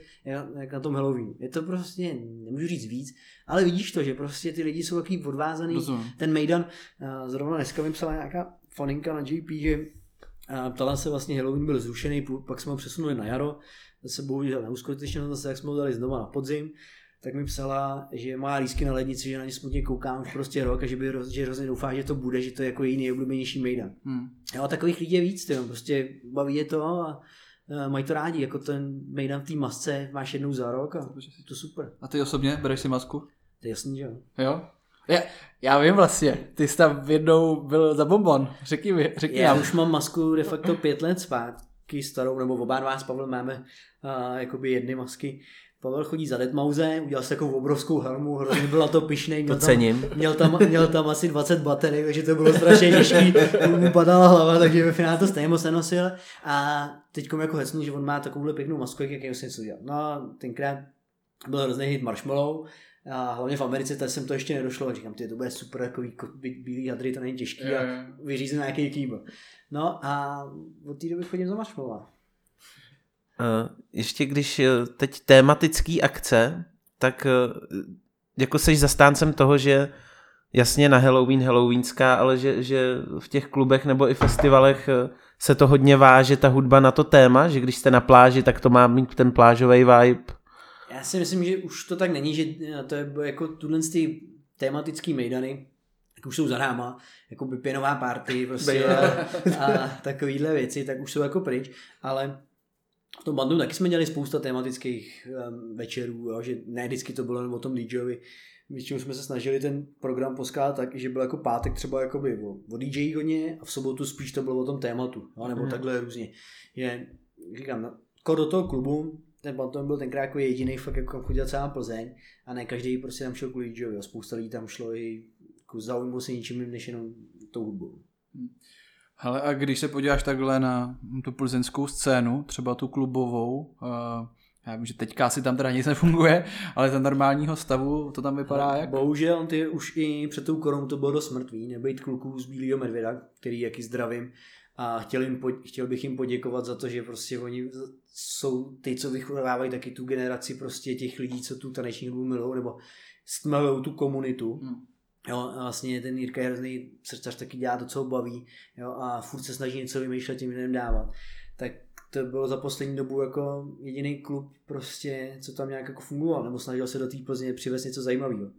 jak na tom Halloween. Je to prostě, nemůžu říct víc, ale vidíš to, že prostě ty lidi jsou takový odvázaný. Rozumím. Ten Mejdan, zrovna dneska mi psala nějaká faninka na JP, že ptala se vlastně Halloween byl zrušený, pak jsme ho přesunuli na jaro, zase bohužel neuskutečněno zase, jak jsme ho dali znova na podzim tak mi psala, že má lísky na lednici, že na ně smutně koukám už prostě rok a že, by, že hrozně doufá, že to bude, že to je jako její nejoblíbenější mejdan. Hmm. Jo, a takových lidí je víc, tyjo, prostě baví je to a uh, mají to rádi, jako ten mejdan v té masce máš jednou za rok a to super. A ty osobně bereš si masku? To je jasný, že jo. Jo? Já, já vím vlastně, ty jsi tam jednou byl za bonbon, řekni mi, řekni Já nám. už mám masku de facto pět let zpátky starou, nebo oba dva s Pavlem máme uh, jakoby jedny masky Pavel chodí za Detmauze, udělal si takovou obrovskou helmu, hrozně byl na to pišnej. Měl, tam, měl, tam, měl tam asi 20 baterií, takže to bylo strašně těžký, mu padala hlava, takže ve finále to stejně moc nenosil. A teď jako hecnu, že on má takovouhle pěknou masku, jak jaký si něco udělal. No tenkrát byl hrozný hit Marshmallow, a hlavně v Americe tak jsem to ještě nedošlo a říkám, ty to bude super, jako bílý hadry, to není těžký a vyřízím nějaký kýbl. No a od té doby chodím za Marshmallow. Eh, ještě když eh, teď tématický akce, tak eh, jako seš zastáncem toho, že jasně na Halloween Halloweenská, ale že, že v těch klubech nebo i festivalech se to hodně váže ta hudba na to téma, že když jste na pláži, tak to má mít ten plážový vibe. Já si myslím, že už to tak není, že to je jako tuhle ty tematický mejdany, jak už jsou za náma, jako by pěnová party prostě a, a takovýhle věci, tak už jsou jako pryč, ale v tom bandu taky jsme měli spousta tematických um, večerů, jo, že ne vždycky to bylo o tom DJovi. Většinou jsme se snažili ten program poskát tak, že byl jako pátek třeba jakoby o, o DJ hodně a v sobotu spíš to bylo o tom tématu, jo, nebo mm. takhle různě. Je, říkám, jako do toho klubu ten Bantom byl tenkrát jako jediný fakt jako chodil celá Plzeň a ne každý prostě tam šel kvůli DJovi. Spousta lidí tam šlo i jako zaujímalo se ničím než jenom tou hudbou. Hmm. Hele, a když se podíváš takhle na tu plzeňskou scénu, třeba tu klubovou, uh, já vím, že teďka asi tam teda nic nefunguje, ale za normálního stavu to tam vypadá jak? Bohužel, ty už i před tou korou to bylo dost mrtvý, nebejt kluků z Bílého medvěda, který jaký zdravím, a chtěl, jim, chtěl bych jim poděkovat za to, že prostě oni jsou ty, co vychovávají taky tu generaci prostě těch lidí, co tu taneční hudbu milují, nebo stmelou tu komunitu. Hmm. Jo, a vlastně ten Jirka je hrozný srdcař, taky dělá to, co ho baví jo, a furt se snaží něco vymýšlet, tím lidem dávat. Tak to bylo za poslední dobu jako jediný klub prostě, co tam nějak jako fungoval, nebo snažil se do té Plzně přivést něco zajímavého.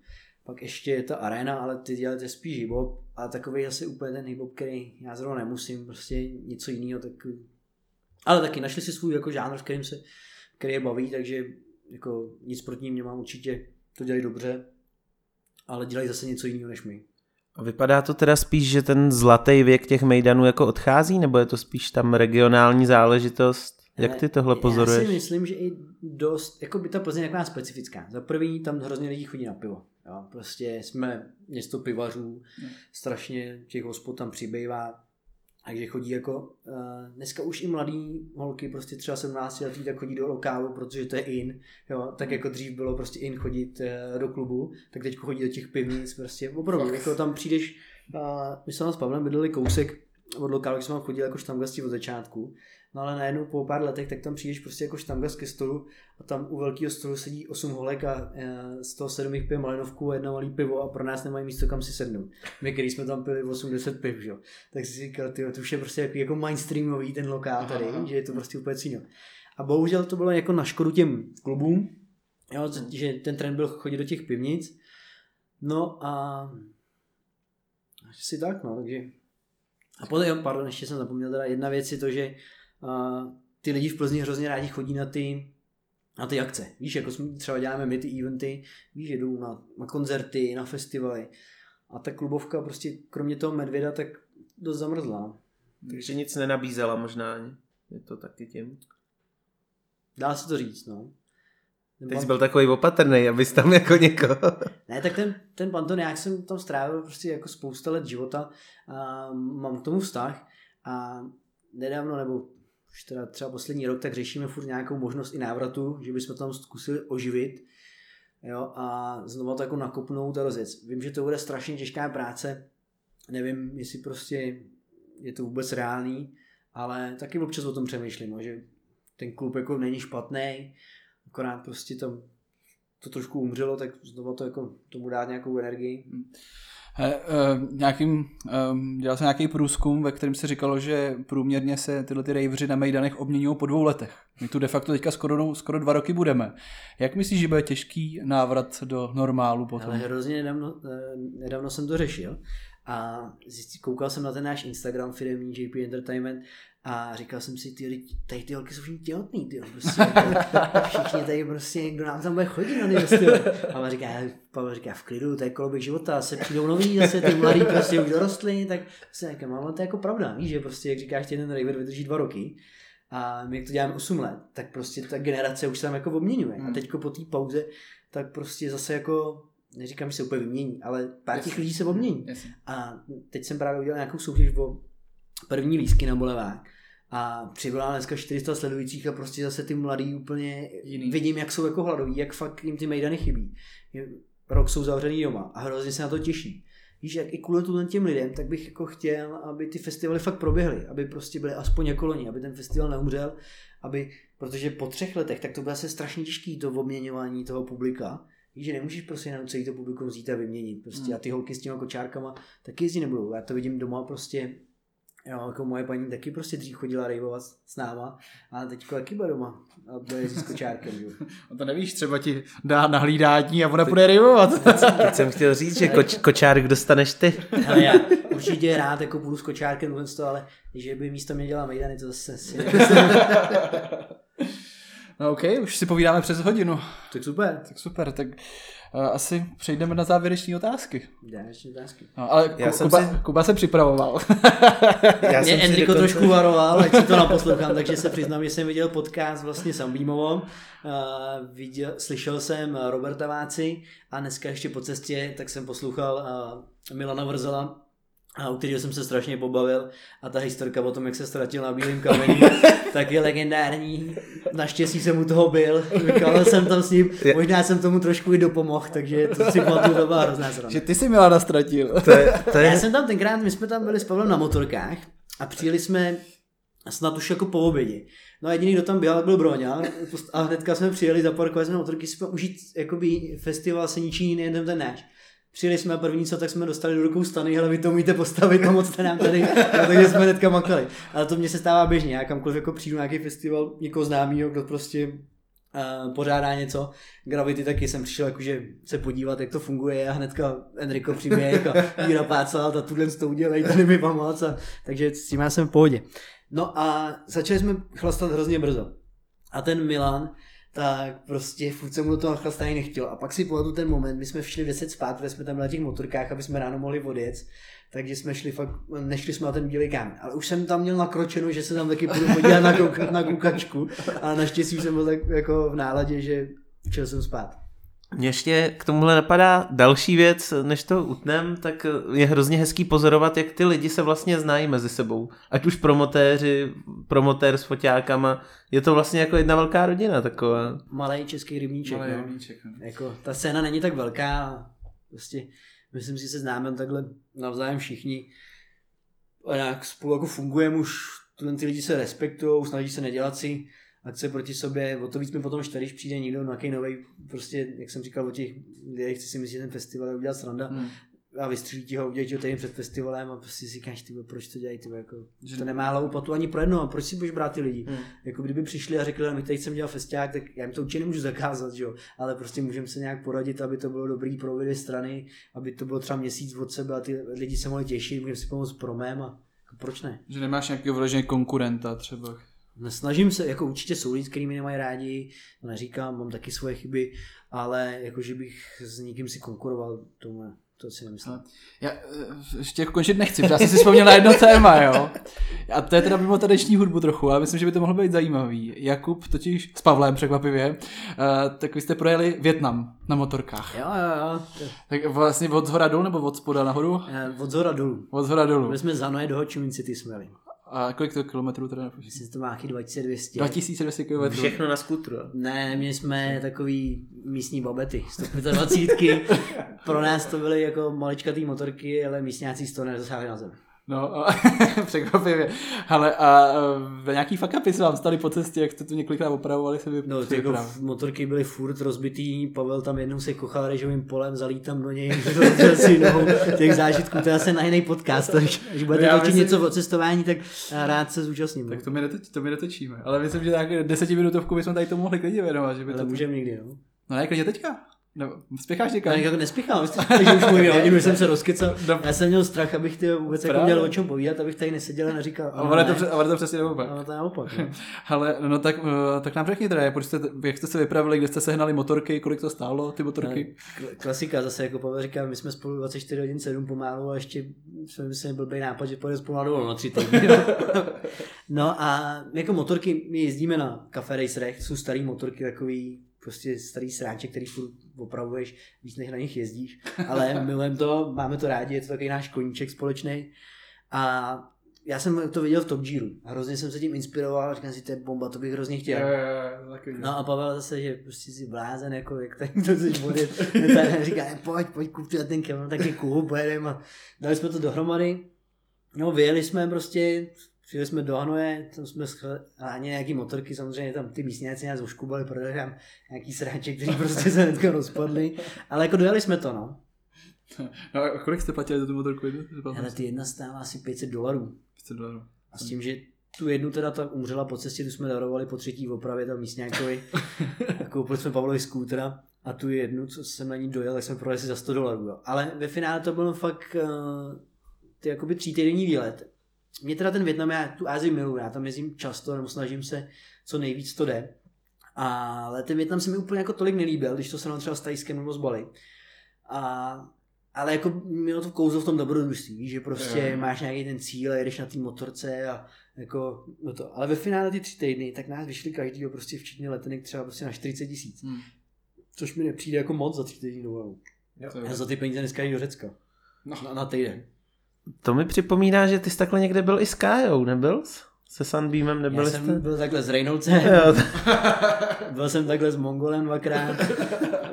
pak ještě je ta arena, ale ty děláte spíš hip-hop, a takový asi úplně ten hip-hop, který já zrovna nemusím, prostě něco jiného, tak ale taky našli si svůj jako žánr, v kterým se, který je baví, takže jako nic proti ním nemám určitě, to dělají dobře, ale dělají zase něco jiného než my. A vypadá to teda spíš, že ten zlatý věk těch mejdanů jako odchází, nebo je to spíš tam regionální záležitost? Jak ty tohle pozoruješ? Já si myslím, že i dost, jako by ta Plzeň je taková specifická. Za prvý tam hrozně lidí chodí na pivo. Jo? Prostě jsme město pivařů, hmm. strašně těch hospod tam přibývá. Takže chodí jako, uh, dneska už i mladý holky, prostě třeba 17 letý, tak chodí do lokálu, protože to je in, jo, tak jako dřív bylo prostě in chodit uh, do klubu, tak teď chodí do těch pivnic, prostě. Opravdu, jako tam přijdeš, uh, my jsme s Pavlem bydleli kousek od lokálu, když jsme chodili jako štamgasti od začátku, No ale najednou po pár letech, tak tam přijdeš prostě jako štamgas ke stolu a tam u velkého stolu sedí 8 holek a e, z toho 7 jich pije malinovku a jedna malý pivo a pro nás nemají místo kam si sednout. My, který jsme tam pili 80 piv, že? tak si říkal, ty, to už je prostě jako, jako mainstreamový ten lokál tady, Aha. že je to prostě úplně cíno. A bohužel to bylo jako na škodu těm klubům, jo, že ten trend byl chodit do těch pivnic. No a asi tak, no, takže a potom, pardon, ještě jsem zapomněl, teda jedna věc je to, že ty lidi v Plzni hrozně rádi chodí na ty, na ty akce. Víš, jako jsme třeba děláme my ty eventy, víš, jedou na, na koncerty, na festivaly. A ta klubovka prostě kromě toho medvěda tak dost zamrzla. Takže nic nenabízela možná ani. Je to taky tím. Dá se to říct, no. Teď jsi byl takový opatrný, abys tam jako někoho... ne, tak ten, ten panton, já jsem tam strávil prostě jako spousta let života a mám k tomu vztah a nedávno, nebo už teda třeba poslední rok, tak řešíme furt nějakou možnost i návratu, že bychom tam zkusili oživit jo, a znovu to jako nakopnout a rozjet. Vím, že to bude strašně těžká práce, nevím, jestli prostě je to vůbec reálný, ale taky občas o tom přemýšlím, no, že ten klub jako není špatný, akorát prostě tam to trošku umřelo, tak znovu to jako tomu dát nějakou energii. Hmm. He, uh, nějakým, um, dělal jsem nějaký průzkum, ve kterém se říkalo, že průměrně se tyhle ty rejvři na Mejdanech obměňují po dvou letech. My tu de facto teďka skoro, skoro dva roky budeme. Jak myslíš, že bude těžký návrat do normálu potom? Ale hrozně nedávno, nedávno jsem to řešil a koukal jsem na ten náš Instagram firmní JP Entertainment a říkal jsem si, ty, tady ty holky jsou všichni těhotný, ty, prostě, jako, všichni tady prostě, kdo nám tam bude chodit na ty, A říká, Pavel říká, v klidu, to je koloběh života, se přijdou noví, zase ty mladí prostě už dorostli, tak se říká, mám, to je jako pravda, víš, že prostě, jak říkáš, ten raver vydrží dva roky, a my jak to děláme 8 let, tak prostě ta generace už se tam jako obměňuje. Hmm. A teďko po té pauze, tak prostě zase jako neříkám, že se úplně vymění, ale pár těch lidí se obmění. A teď jsem právě udělal nějakou soutěž o první lísky na bolevák a přibyla dneska 400 sledujících a prostě zase ty mladí úplně Jiný. vidím, jak jsou jako hladoví, jak fakt jim ty mejdany chybí. Rok jsou zavřený doma a hrozně se na to těší. Víš, jak i kvůli těm lidem, tak bych jako chtěl, aby ty festivaly fakt proběhly, aby prostě byly aspoň jako loni, aby ten festival neumřel, aby, protože po třech letech, tak to bude se strašně těžký to obměňování toho publika, Víš, že nemůžeš prostě jenom celý to publikum vzít a vyměnit. Prostě hmm. a ty holky s těma kočárkama taky jezdí nebudou. Já to vidím doma prostě Jo, jako moje paní taky prostě dřív chodila rejvovat s náma, a teď taky bude doma a bude s kočárkem. Jo. [laughs] A to nevíš, třeba ti dá na hlídání a ona bude rejvovat. Teď jsem chtěl říct, že koč, kočárek dostaneš ty. [laughs] Ale já určitě rád jako půjdu s kočárkem, ale že by místo mě dělala mejdany, to zase si... [laughs] No OK, už si povídáme přes hodinu. Tak super. Tak super, tak asi přejdeme na závěrečné otázky. Závěrečné otázky. No, ale Já Kuba, si... Kuba se připravoval. [laughs] Já Mě Enrico dokonce... trošku varoval, ať si to naposlouchám, takže se přiznám, že jsem viděl podcast vlastně s Ambímovou. Uh, viděl, slyšel jsem Roberta Váci a dneska ještě po cestě, tak jsem poslouchal uh, Milana Vrzela, a u kterého jsem se strašně pobavil a ta historka o tom, jak se ztratil na bílém kameni, [laughs] tak je legendární. Naštěstí jsem u toho byl, vykal jsem tam s ním, možná jsem tomu trošku i dopomohl, takže to si pamatuju, to byla hrozná sranda. Že ty si Milana ztratil. To je, to je... Já jsem tam tenkrát, my jsme tam byli s Pavlem na motorkách a přijeli jsme snad už jako po obědě. No a jediný, kdo tam byl, byl Broňa a hnedka jsme přijeli, zaparkovali jsme motorky, jsme užít jakoby festival se ničí jiný, jen ten náš. Přijeli jsme první co, tak jsme dostali do rukou stany, ale vy to umíte postavit a moc jste nám tady, [laughs] no, takže jsme hnedka makali. Ale to mně se stává běžně, já kamkoliv jako přijdu na nějaký festival někoho známého, kdo prostě uh, pořádá něco. Gravity taky jsem přišel jakože se podívat, jak to funguje a hnedka Enrico přiběh a Míra Pácal a tuhle to udělej, tady mi pomoc. A, takže s tím já jsem v pohodě. No a začali jsme chlastat hrozně brzo. A ten Milan, tak prostě furt jsem mu do toho chlastání nechtěl. A pak si pamatuju ten moment, my jsme šli 10 spát, protože jsme tam na těch motorkách, aby jsme ráno mohli odjet. Takže jsme šli fakt, nešli jsme na ten bílý kámen. Ale už jsem tam měl nakročeno, že se tam taky budu podívat na, kouka, na koukačku. A naštěstí jsem byl tak jako v náladě, že šel jsem spát. Mně ještě k tomuhle napadá další věc, než to utnem, tak je hrozně hezký pozorovat, jak ty lidi se vlastně znají mezi sebou. Ať už promotéři, promotér s foťákama, je to vlastně jako jedna velká rodina taková. Malý český rybníček. Malý no. rybníček, no. Jako, ta scéna není tak velká, prostě myslím si, se známe takhle navzájem všichni. A nějak spolu jako fungujeme už, ty lidi se respektují, snaží se nedělat si akce proti sobě, o to víc mi potom štve, když přijde někdo nějaký nový, prostě, jak jsem říkal o těch lidech, chci si myslet, že ten festival je udělat sranda hmm. a vystřelí ti ho, udělají ho týden před festivalem a prostě si říkáš, ty proč to dělají, ty jako, že to nemá hlavu patu ani pro jedno, proč si budeš brát ty lidi. Hmm. Jako kdyby přišli a řekli, my tady chceme dělat festiák, tak já jim to určitě nemůžu zakázat, že jo? ale prostě můžeme se nějak poradit, aby to bylo dobrý pro obě strany, aby to bylo třeba měsíc od sebe a ty lidi se mohli těšit, můžeme si pomoct promem a jako proč ne? Že nemáš nějakého vyloženě konkurenta třeba. Snažím se, jako určitě jsou lidi, kteří mi nemají rádi, neříkám, mám taky svoje chyby, ale jako, že bych s někým si konkuroval, tomu ne. To si nemyslím. Já eh, ještě jako končit nechci, já jsem si vzpomněl na jedno téma, jo. A to je teda mimo tadeční hudbu trochu, ale myslím, že by to mohlo být zajímavý. Jakub totiž s Pavlem překvapivě, uh, tak vy jste projeli Větnam na motorkách. Jo, jo, jo. Tak vlastně od zhora dolů nebo od spoda nahoru? Eh, od zhora dolů. Od zhora dolů. My jsme za Noé do Ho Chi Minh City jsme jeli. A kolik to kilometrů teda? Myslím, že to má 2200. 2200 kilometrů. Všechno na skutru. Ne, my jsme takový místní babety, 125. [laughs] Pro nás to byly jako maličkatý motorky, ale místňáci z toho nedosáhli na zem. No, [laughs] překvapivě. Ale a ve nějaký fuck upy se vám stali po cestě, jak jste tu několikrát opravovali se vy No, ty jako motorky byly furt rozbitý, Pavel tam jednou se kochal režovým polem, zalítám do něj, si nohou, těch zážitků, to je asi na jiný podcast, takže až budete točit myslím, něco o cestování, tak rád se zúčastním. Tak to my, netoč, to my netočíme, ale myslím, že tak desetiminutovku bychom tady to mohli klidně věnovat. Že by ale to... můžeme někdy, no. No ne, klidně teďka. No, spěcháš někam? Ne, jako nespěchám, že už můj [laughs] hodinu jsem se rozkecal. No. Já jsem měl strach, abych ty vůbec jako měl o čem povídat, abych tady neseděl a neříkal. A ono, to, ale to přesně naopak. Ano, to je naopak. No. [laughs] ale no tak, eh, tak nám řekni teda, jak jste, jak jste se vypravili, kde jste sehnali motorky, kolik to stálo, ty motorky? No, klasika zase, jako Pavel říká, my jsme spolu 24 hodin 7 pomalu a ještě jsme mysleli blbý nápad, že pojede spolu na dovolenou na tři týdny. [laughs] no a jako motorky, my jezdíme na Cafe Racerech, jsou staré motorky, takový prostě starý sráček, který furt opravuješ, víc než na nich jezdíš, [laughs] ale milujeme to, máme to rádi, je to takový náš koníček společný. A já jsem to viděl v Top Gearu. Hrozně jsem se tím inspiroval, říkám si, to je bomba, to bych hrozně chtěl. Je, je, je, no a Pavel zase, že prostě si blázen, jako jak tady to chceš [laughs] vodit. říká, pojď, pojď, kup ten kevon, tak je cool, pojedeme. A dali jsme to dohromady. No, vyjeli jsme prostě, Přijeli jsme do Hanoje, tam jsme schválně nějaký motorky, samozřejmě tam ty místňáci nás oškubali, protože tam nějaký sráček, který prostě se hnedka rozpadli, ale jako dojeli jsme to, no. [laughs] No a kolik jste platili za tu motorku? Ale ty jedna stála asi 500 dolarů. 500 dolarů. A s tím, že tu jednu teda ta umřela po cestě, tu jsme darovali po třetí opravě tam místňákovi. [laughs] koupili jsme Pavlovi skútra a tu jednu, co jsem na ní dojel, tak jsme prodali si za 100 dolarů. Jo. Ale ve finále to bylo fakt uh, ty jakoby týdenní výlet mě teda ten Větnam, já tu Ázii miluji, já tam jezdím často, nebo snažím se, co nejvíc to jde. Ale ten Větnam se mi úplně jako tolik nelíbil, když to se třeba s Tajskem nebo s Bali. A, ale jako mělo to kouzlo v tom dobrodružství, že prostě je. máš nějaký ten cíl a jedeš na té motorce a jako no to. Ale ve finále ty tři týdny, tak nás vyšli každýho prostě včetně letenek třeba prostě na 40 tisíc. Hmm. Což mi nepřijde jako moc za tři týdny dovolenou. Já za ty peníze dneska do Řecka. No. Na, na týden. To mi připomíná, že ty jsi takhle někde byl i s Kájou, nebyl jsi? Se Sunbeamem nebyl Já jste? jsem byl takhle s Reynoldsem, [laughs] byl jsem takhle s Mongolem dvakrát,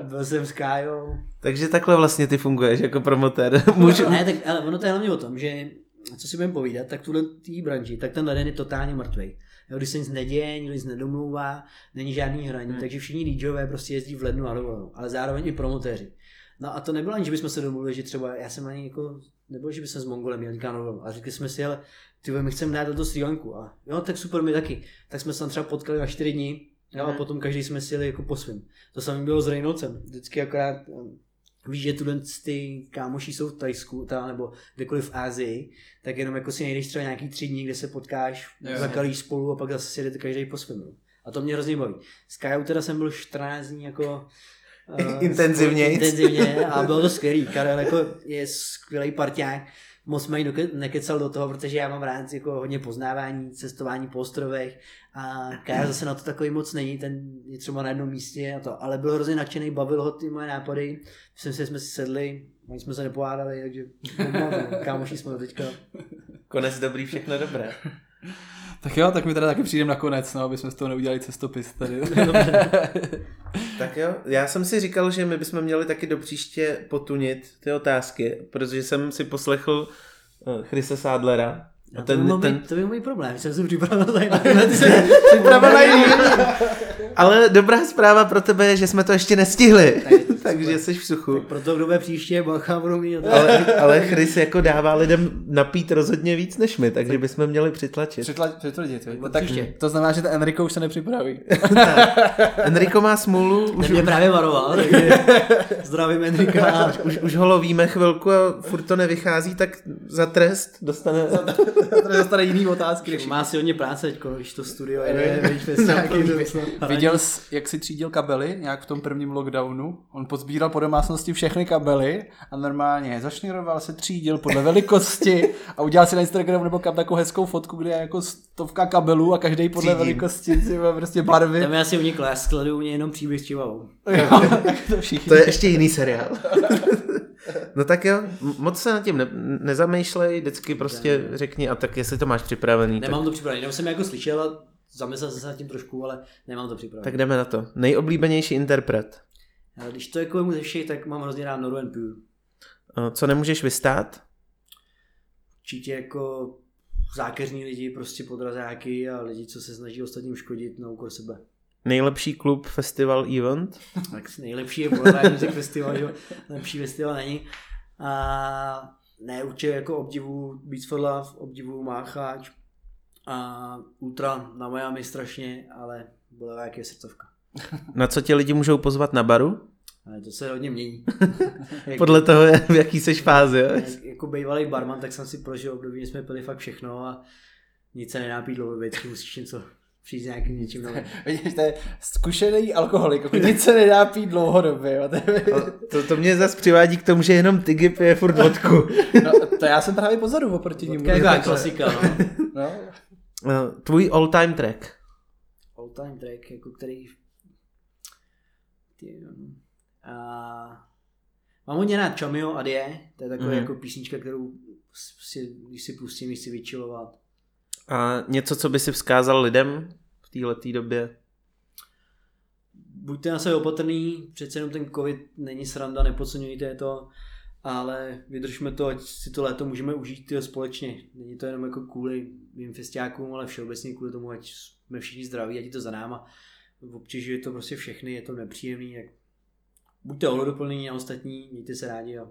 byl jsem s Kájou. Takže takhle vlastně ty funguješ jako promotér. Můžu... ne, tak, ale ono to je hlavně o tom, že co si budeme povídat, tak tuhle tý branži, tak ten leden je totálně mrtvý. Jo, když se nic neděje, nikdo nic nedomlouvá, není žádný hraní, hmm. takže všichni DJové prostě jezdí v lednu a dovolenou, ale zároveň i promotéři. No a to nebylo ani, že bychom se domluvili, že třeba já jsem ani jako nebo že by se s Mongolem měl někam A řekli jsme si, ale ty my chceme dát do Sri Lanku. A jo, tak super, my taky. Tak jsme se tam třeba potkali na čtyři dní Jo, a potom každý jsme si jeli jako po svým. To samé bylo s Reynoldsem. Vždycky akorát víš, že tuhle ty kámoši jsou v Tajsku, ta, nebo kdekoliv v Ázii, tak jenom jako si nejdeš třeba nějaký tři dny, kde se potkáš, Jo. zakalíš spolu a pak zase si jedete každý po svém. no. A to mě hrozně baví. S Kajou teda jsem byl 14 dní jako eh, [laughs] Intenzivnějc. intenzivně a bylo to skvělý. Karel jako je skvělý parťák, moc doke- nekecal do toho, protože já mám rád jako hodně poznávání, cestování po ostrovech a Kaja zase na to takový moc není, ten je třeba na jednom místě a to, ale byl hrozně nadšený, bavil ho ty moje nápady, myslím si, že jsme si sedli, ani jsme se nepohádali, takže [laughs] kámoši jsme teďka. Konec dobrý, všechno dobré. Tak jo, tak my teda taky přijdeme nakonec, no, aby jsme z toho neudělali cestopis tady. [laughs] [laughs] Tak jo, já jsem si říkal, že my bychom měli taky do příště potunit ty otázky, protože jsem si poslechl uh, Chrise Sádlera. A A to, by ten, ten, být, to by můj problém, jsem se připravil tady na [laughs] připravený. Ale dobrá zpráva pro tebe je, že jsme to ještě nestihli, takže jsi v suchu. Proto kdo bude příště, bacha, budu mít Ale, ale Chris jako dává lidem napít rozhodně víc než my, takže bychom měli přitlačit. Přitla- Přitvrdit, jo. Od tak příště. to znamená, že ten Enrico už se nepřipraví. [laughs] Enrico má smůlu, už, Ten mě právě varoval, takže [laughs] zdravím Enrika. už, už ho lovíme chvilku a furt to nevychází, tak za trest dostane... Tady dostane jiný otázky. Má si hodně práce teďko, když to studio nějaký Viděl jsi, jak si třídil kabely nějak v tom prvním lockdownu? On pozbíral po domácnosti všechny kabely a normálně je zašněroval se, třídil podle velikosti a udělal si na Instagram nebo kam takovou hezkou fotku, kde je jako stovka kabelů a každý podle Třídím. velikosti si má prostě barvy. Tam je asi uniklo, já skladuju mě jenom příběh s čivavou. Jo, [laughs] tak to všichni. To je ještě jiný seriál. [laughs] No tak jo, moc se nad tím ne- nezamýšlej, vždycky prostě řekni a tak jestli to máš připravený, tak, Nemám to připravené, jenom jsem jako slyšel a zamyslel jsem se nad tím trošku, ale nemám to připravené. tak jdeme na to. Nejoblíbenější interpret. Když to jako ze všech, tak mám hrozně rád Noru and Pure. Co nemůžeš vystát? Určitě jako zákeřní lidi, prostě podrazáky a lidi, co se snaží ostatním škodit na úkor sebe. Nejlepší klub, festival, event? [laughs] Tak nejlepší je Boulevard Music Festival, že jo? lepší festival není. A ne, určitě jako obdivu Beats for Love, obdivu Mácháč a Ultra na Miami strašně, ale Boulevard je srdcovka. Na co tě lidi můžou pozvat na baru? Ale to se hodně mění. [laughs] Podle toho, v jaký seš fázi, jo? jak, jako bývalý barman, tak jsem si prožil období, kdy jsme pili fakt všechno a nic se nenápí dlouho, vždycky musíš něco přijít s nějakým něčím novým. [laughs] Vidíš, to je zkušený alkoholik, jako nic se nedá pít dlouhodobě. Jo. To, [laughs] To, to mě zase přivádí k tomu, že jenom Tiggy pije furt vodku. no, to já jsem právě pozadu oproti ním. Vodka je klasika, no. No. Eh, Tvůj all-time track. all time track, jako který ty, no. a mám hodně rád Chamio a Die, to je taková mm-hmm. jako písnička, kterou si, když si pustím, když si vyčilovat. A něco, co by si vzkázal lidem v této době? Buďte na sebe opatrný, přece jenom ten covid není sranda, nepodceňujte to, ale vydržme to, ať si to léto můžeme užít společně. Není to jenom jako kvůli mým festiákům, ale všeobecně kvůli tomu, ať jsme všichni zdraví, ať je to za náma. Obtěžuje to prostě všechny, je to nepříjemný, jak buďte ohleduplný na ostatní, mějte se rádi a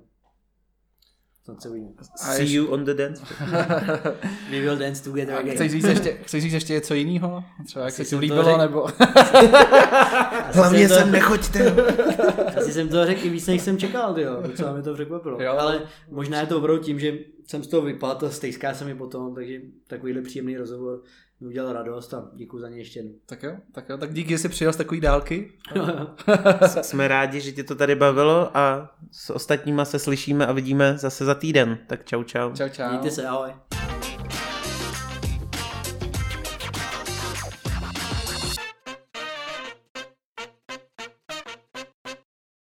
snad se uvidíme. A See ještě- you on the dance. [laughs] We will dance together A again. chceš říct, ještě, chceš říct ještě něco jiného? Třeba jak Asi se ti to líbilo, řekl. nebo... [laughs] Hlavně jsem sem to, nechoďte. [laughs] Asi jsem to řekl i víc, než jsem čekal, jo. Docela mi to překvapilo. Jo. Ale možná je to opravdu tím, že jsem z toho vypadl a stejská se mi potom, takže takovýhle příjemný rozhovor mi udělal radost a děkuji za ně ještě jednou. tak jo, tak jo, tak díky, že jsi přijel z takový dálky. Jsme rádi, že tě to tady bavilo a s ostatníma se slyšíme a vidíme zase za týden. Tak čau čau. Čau, čau. Mějte se, ahoj.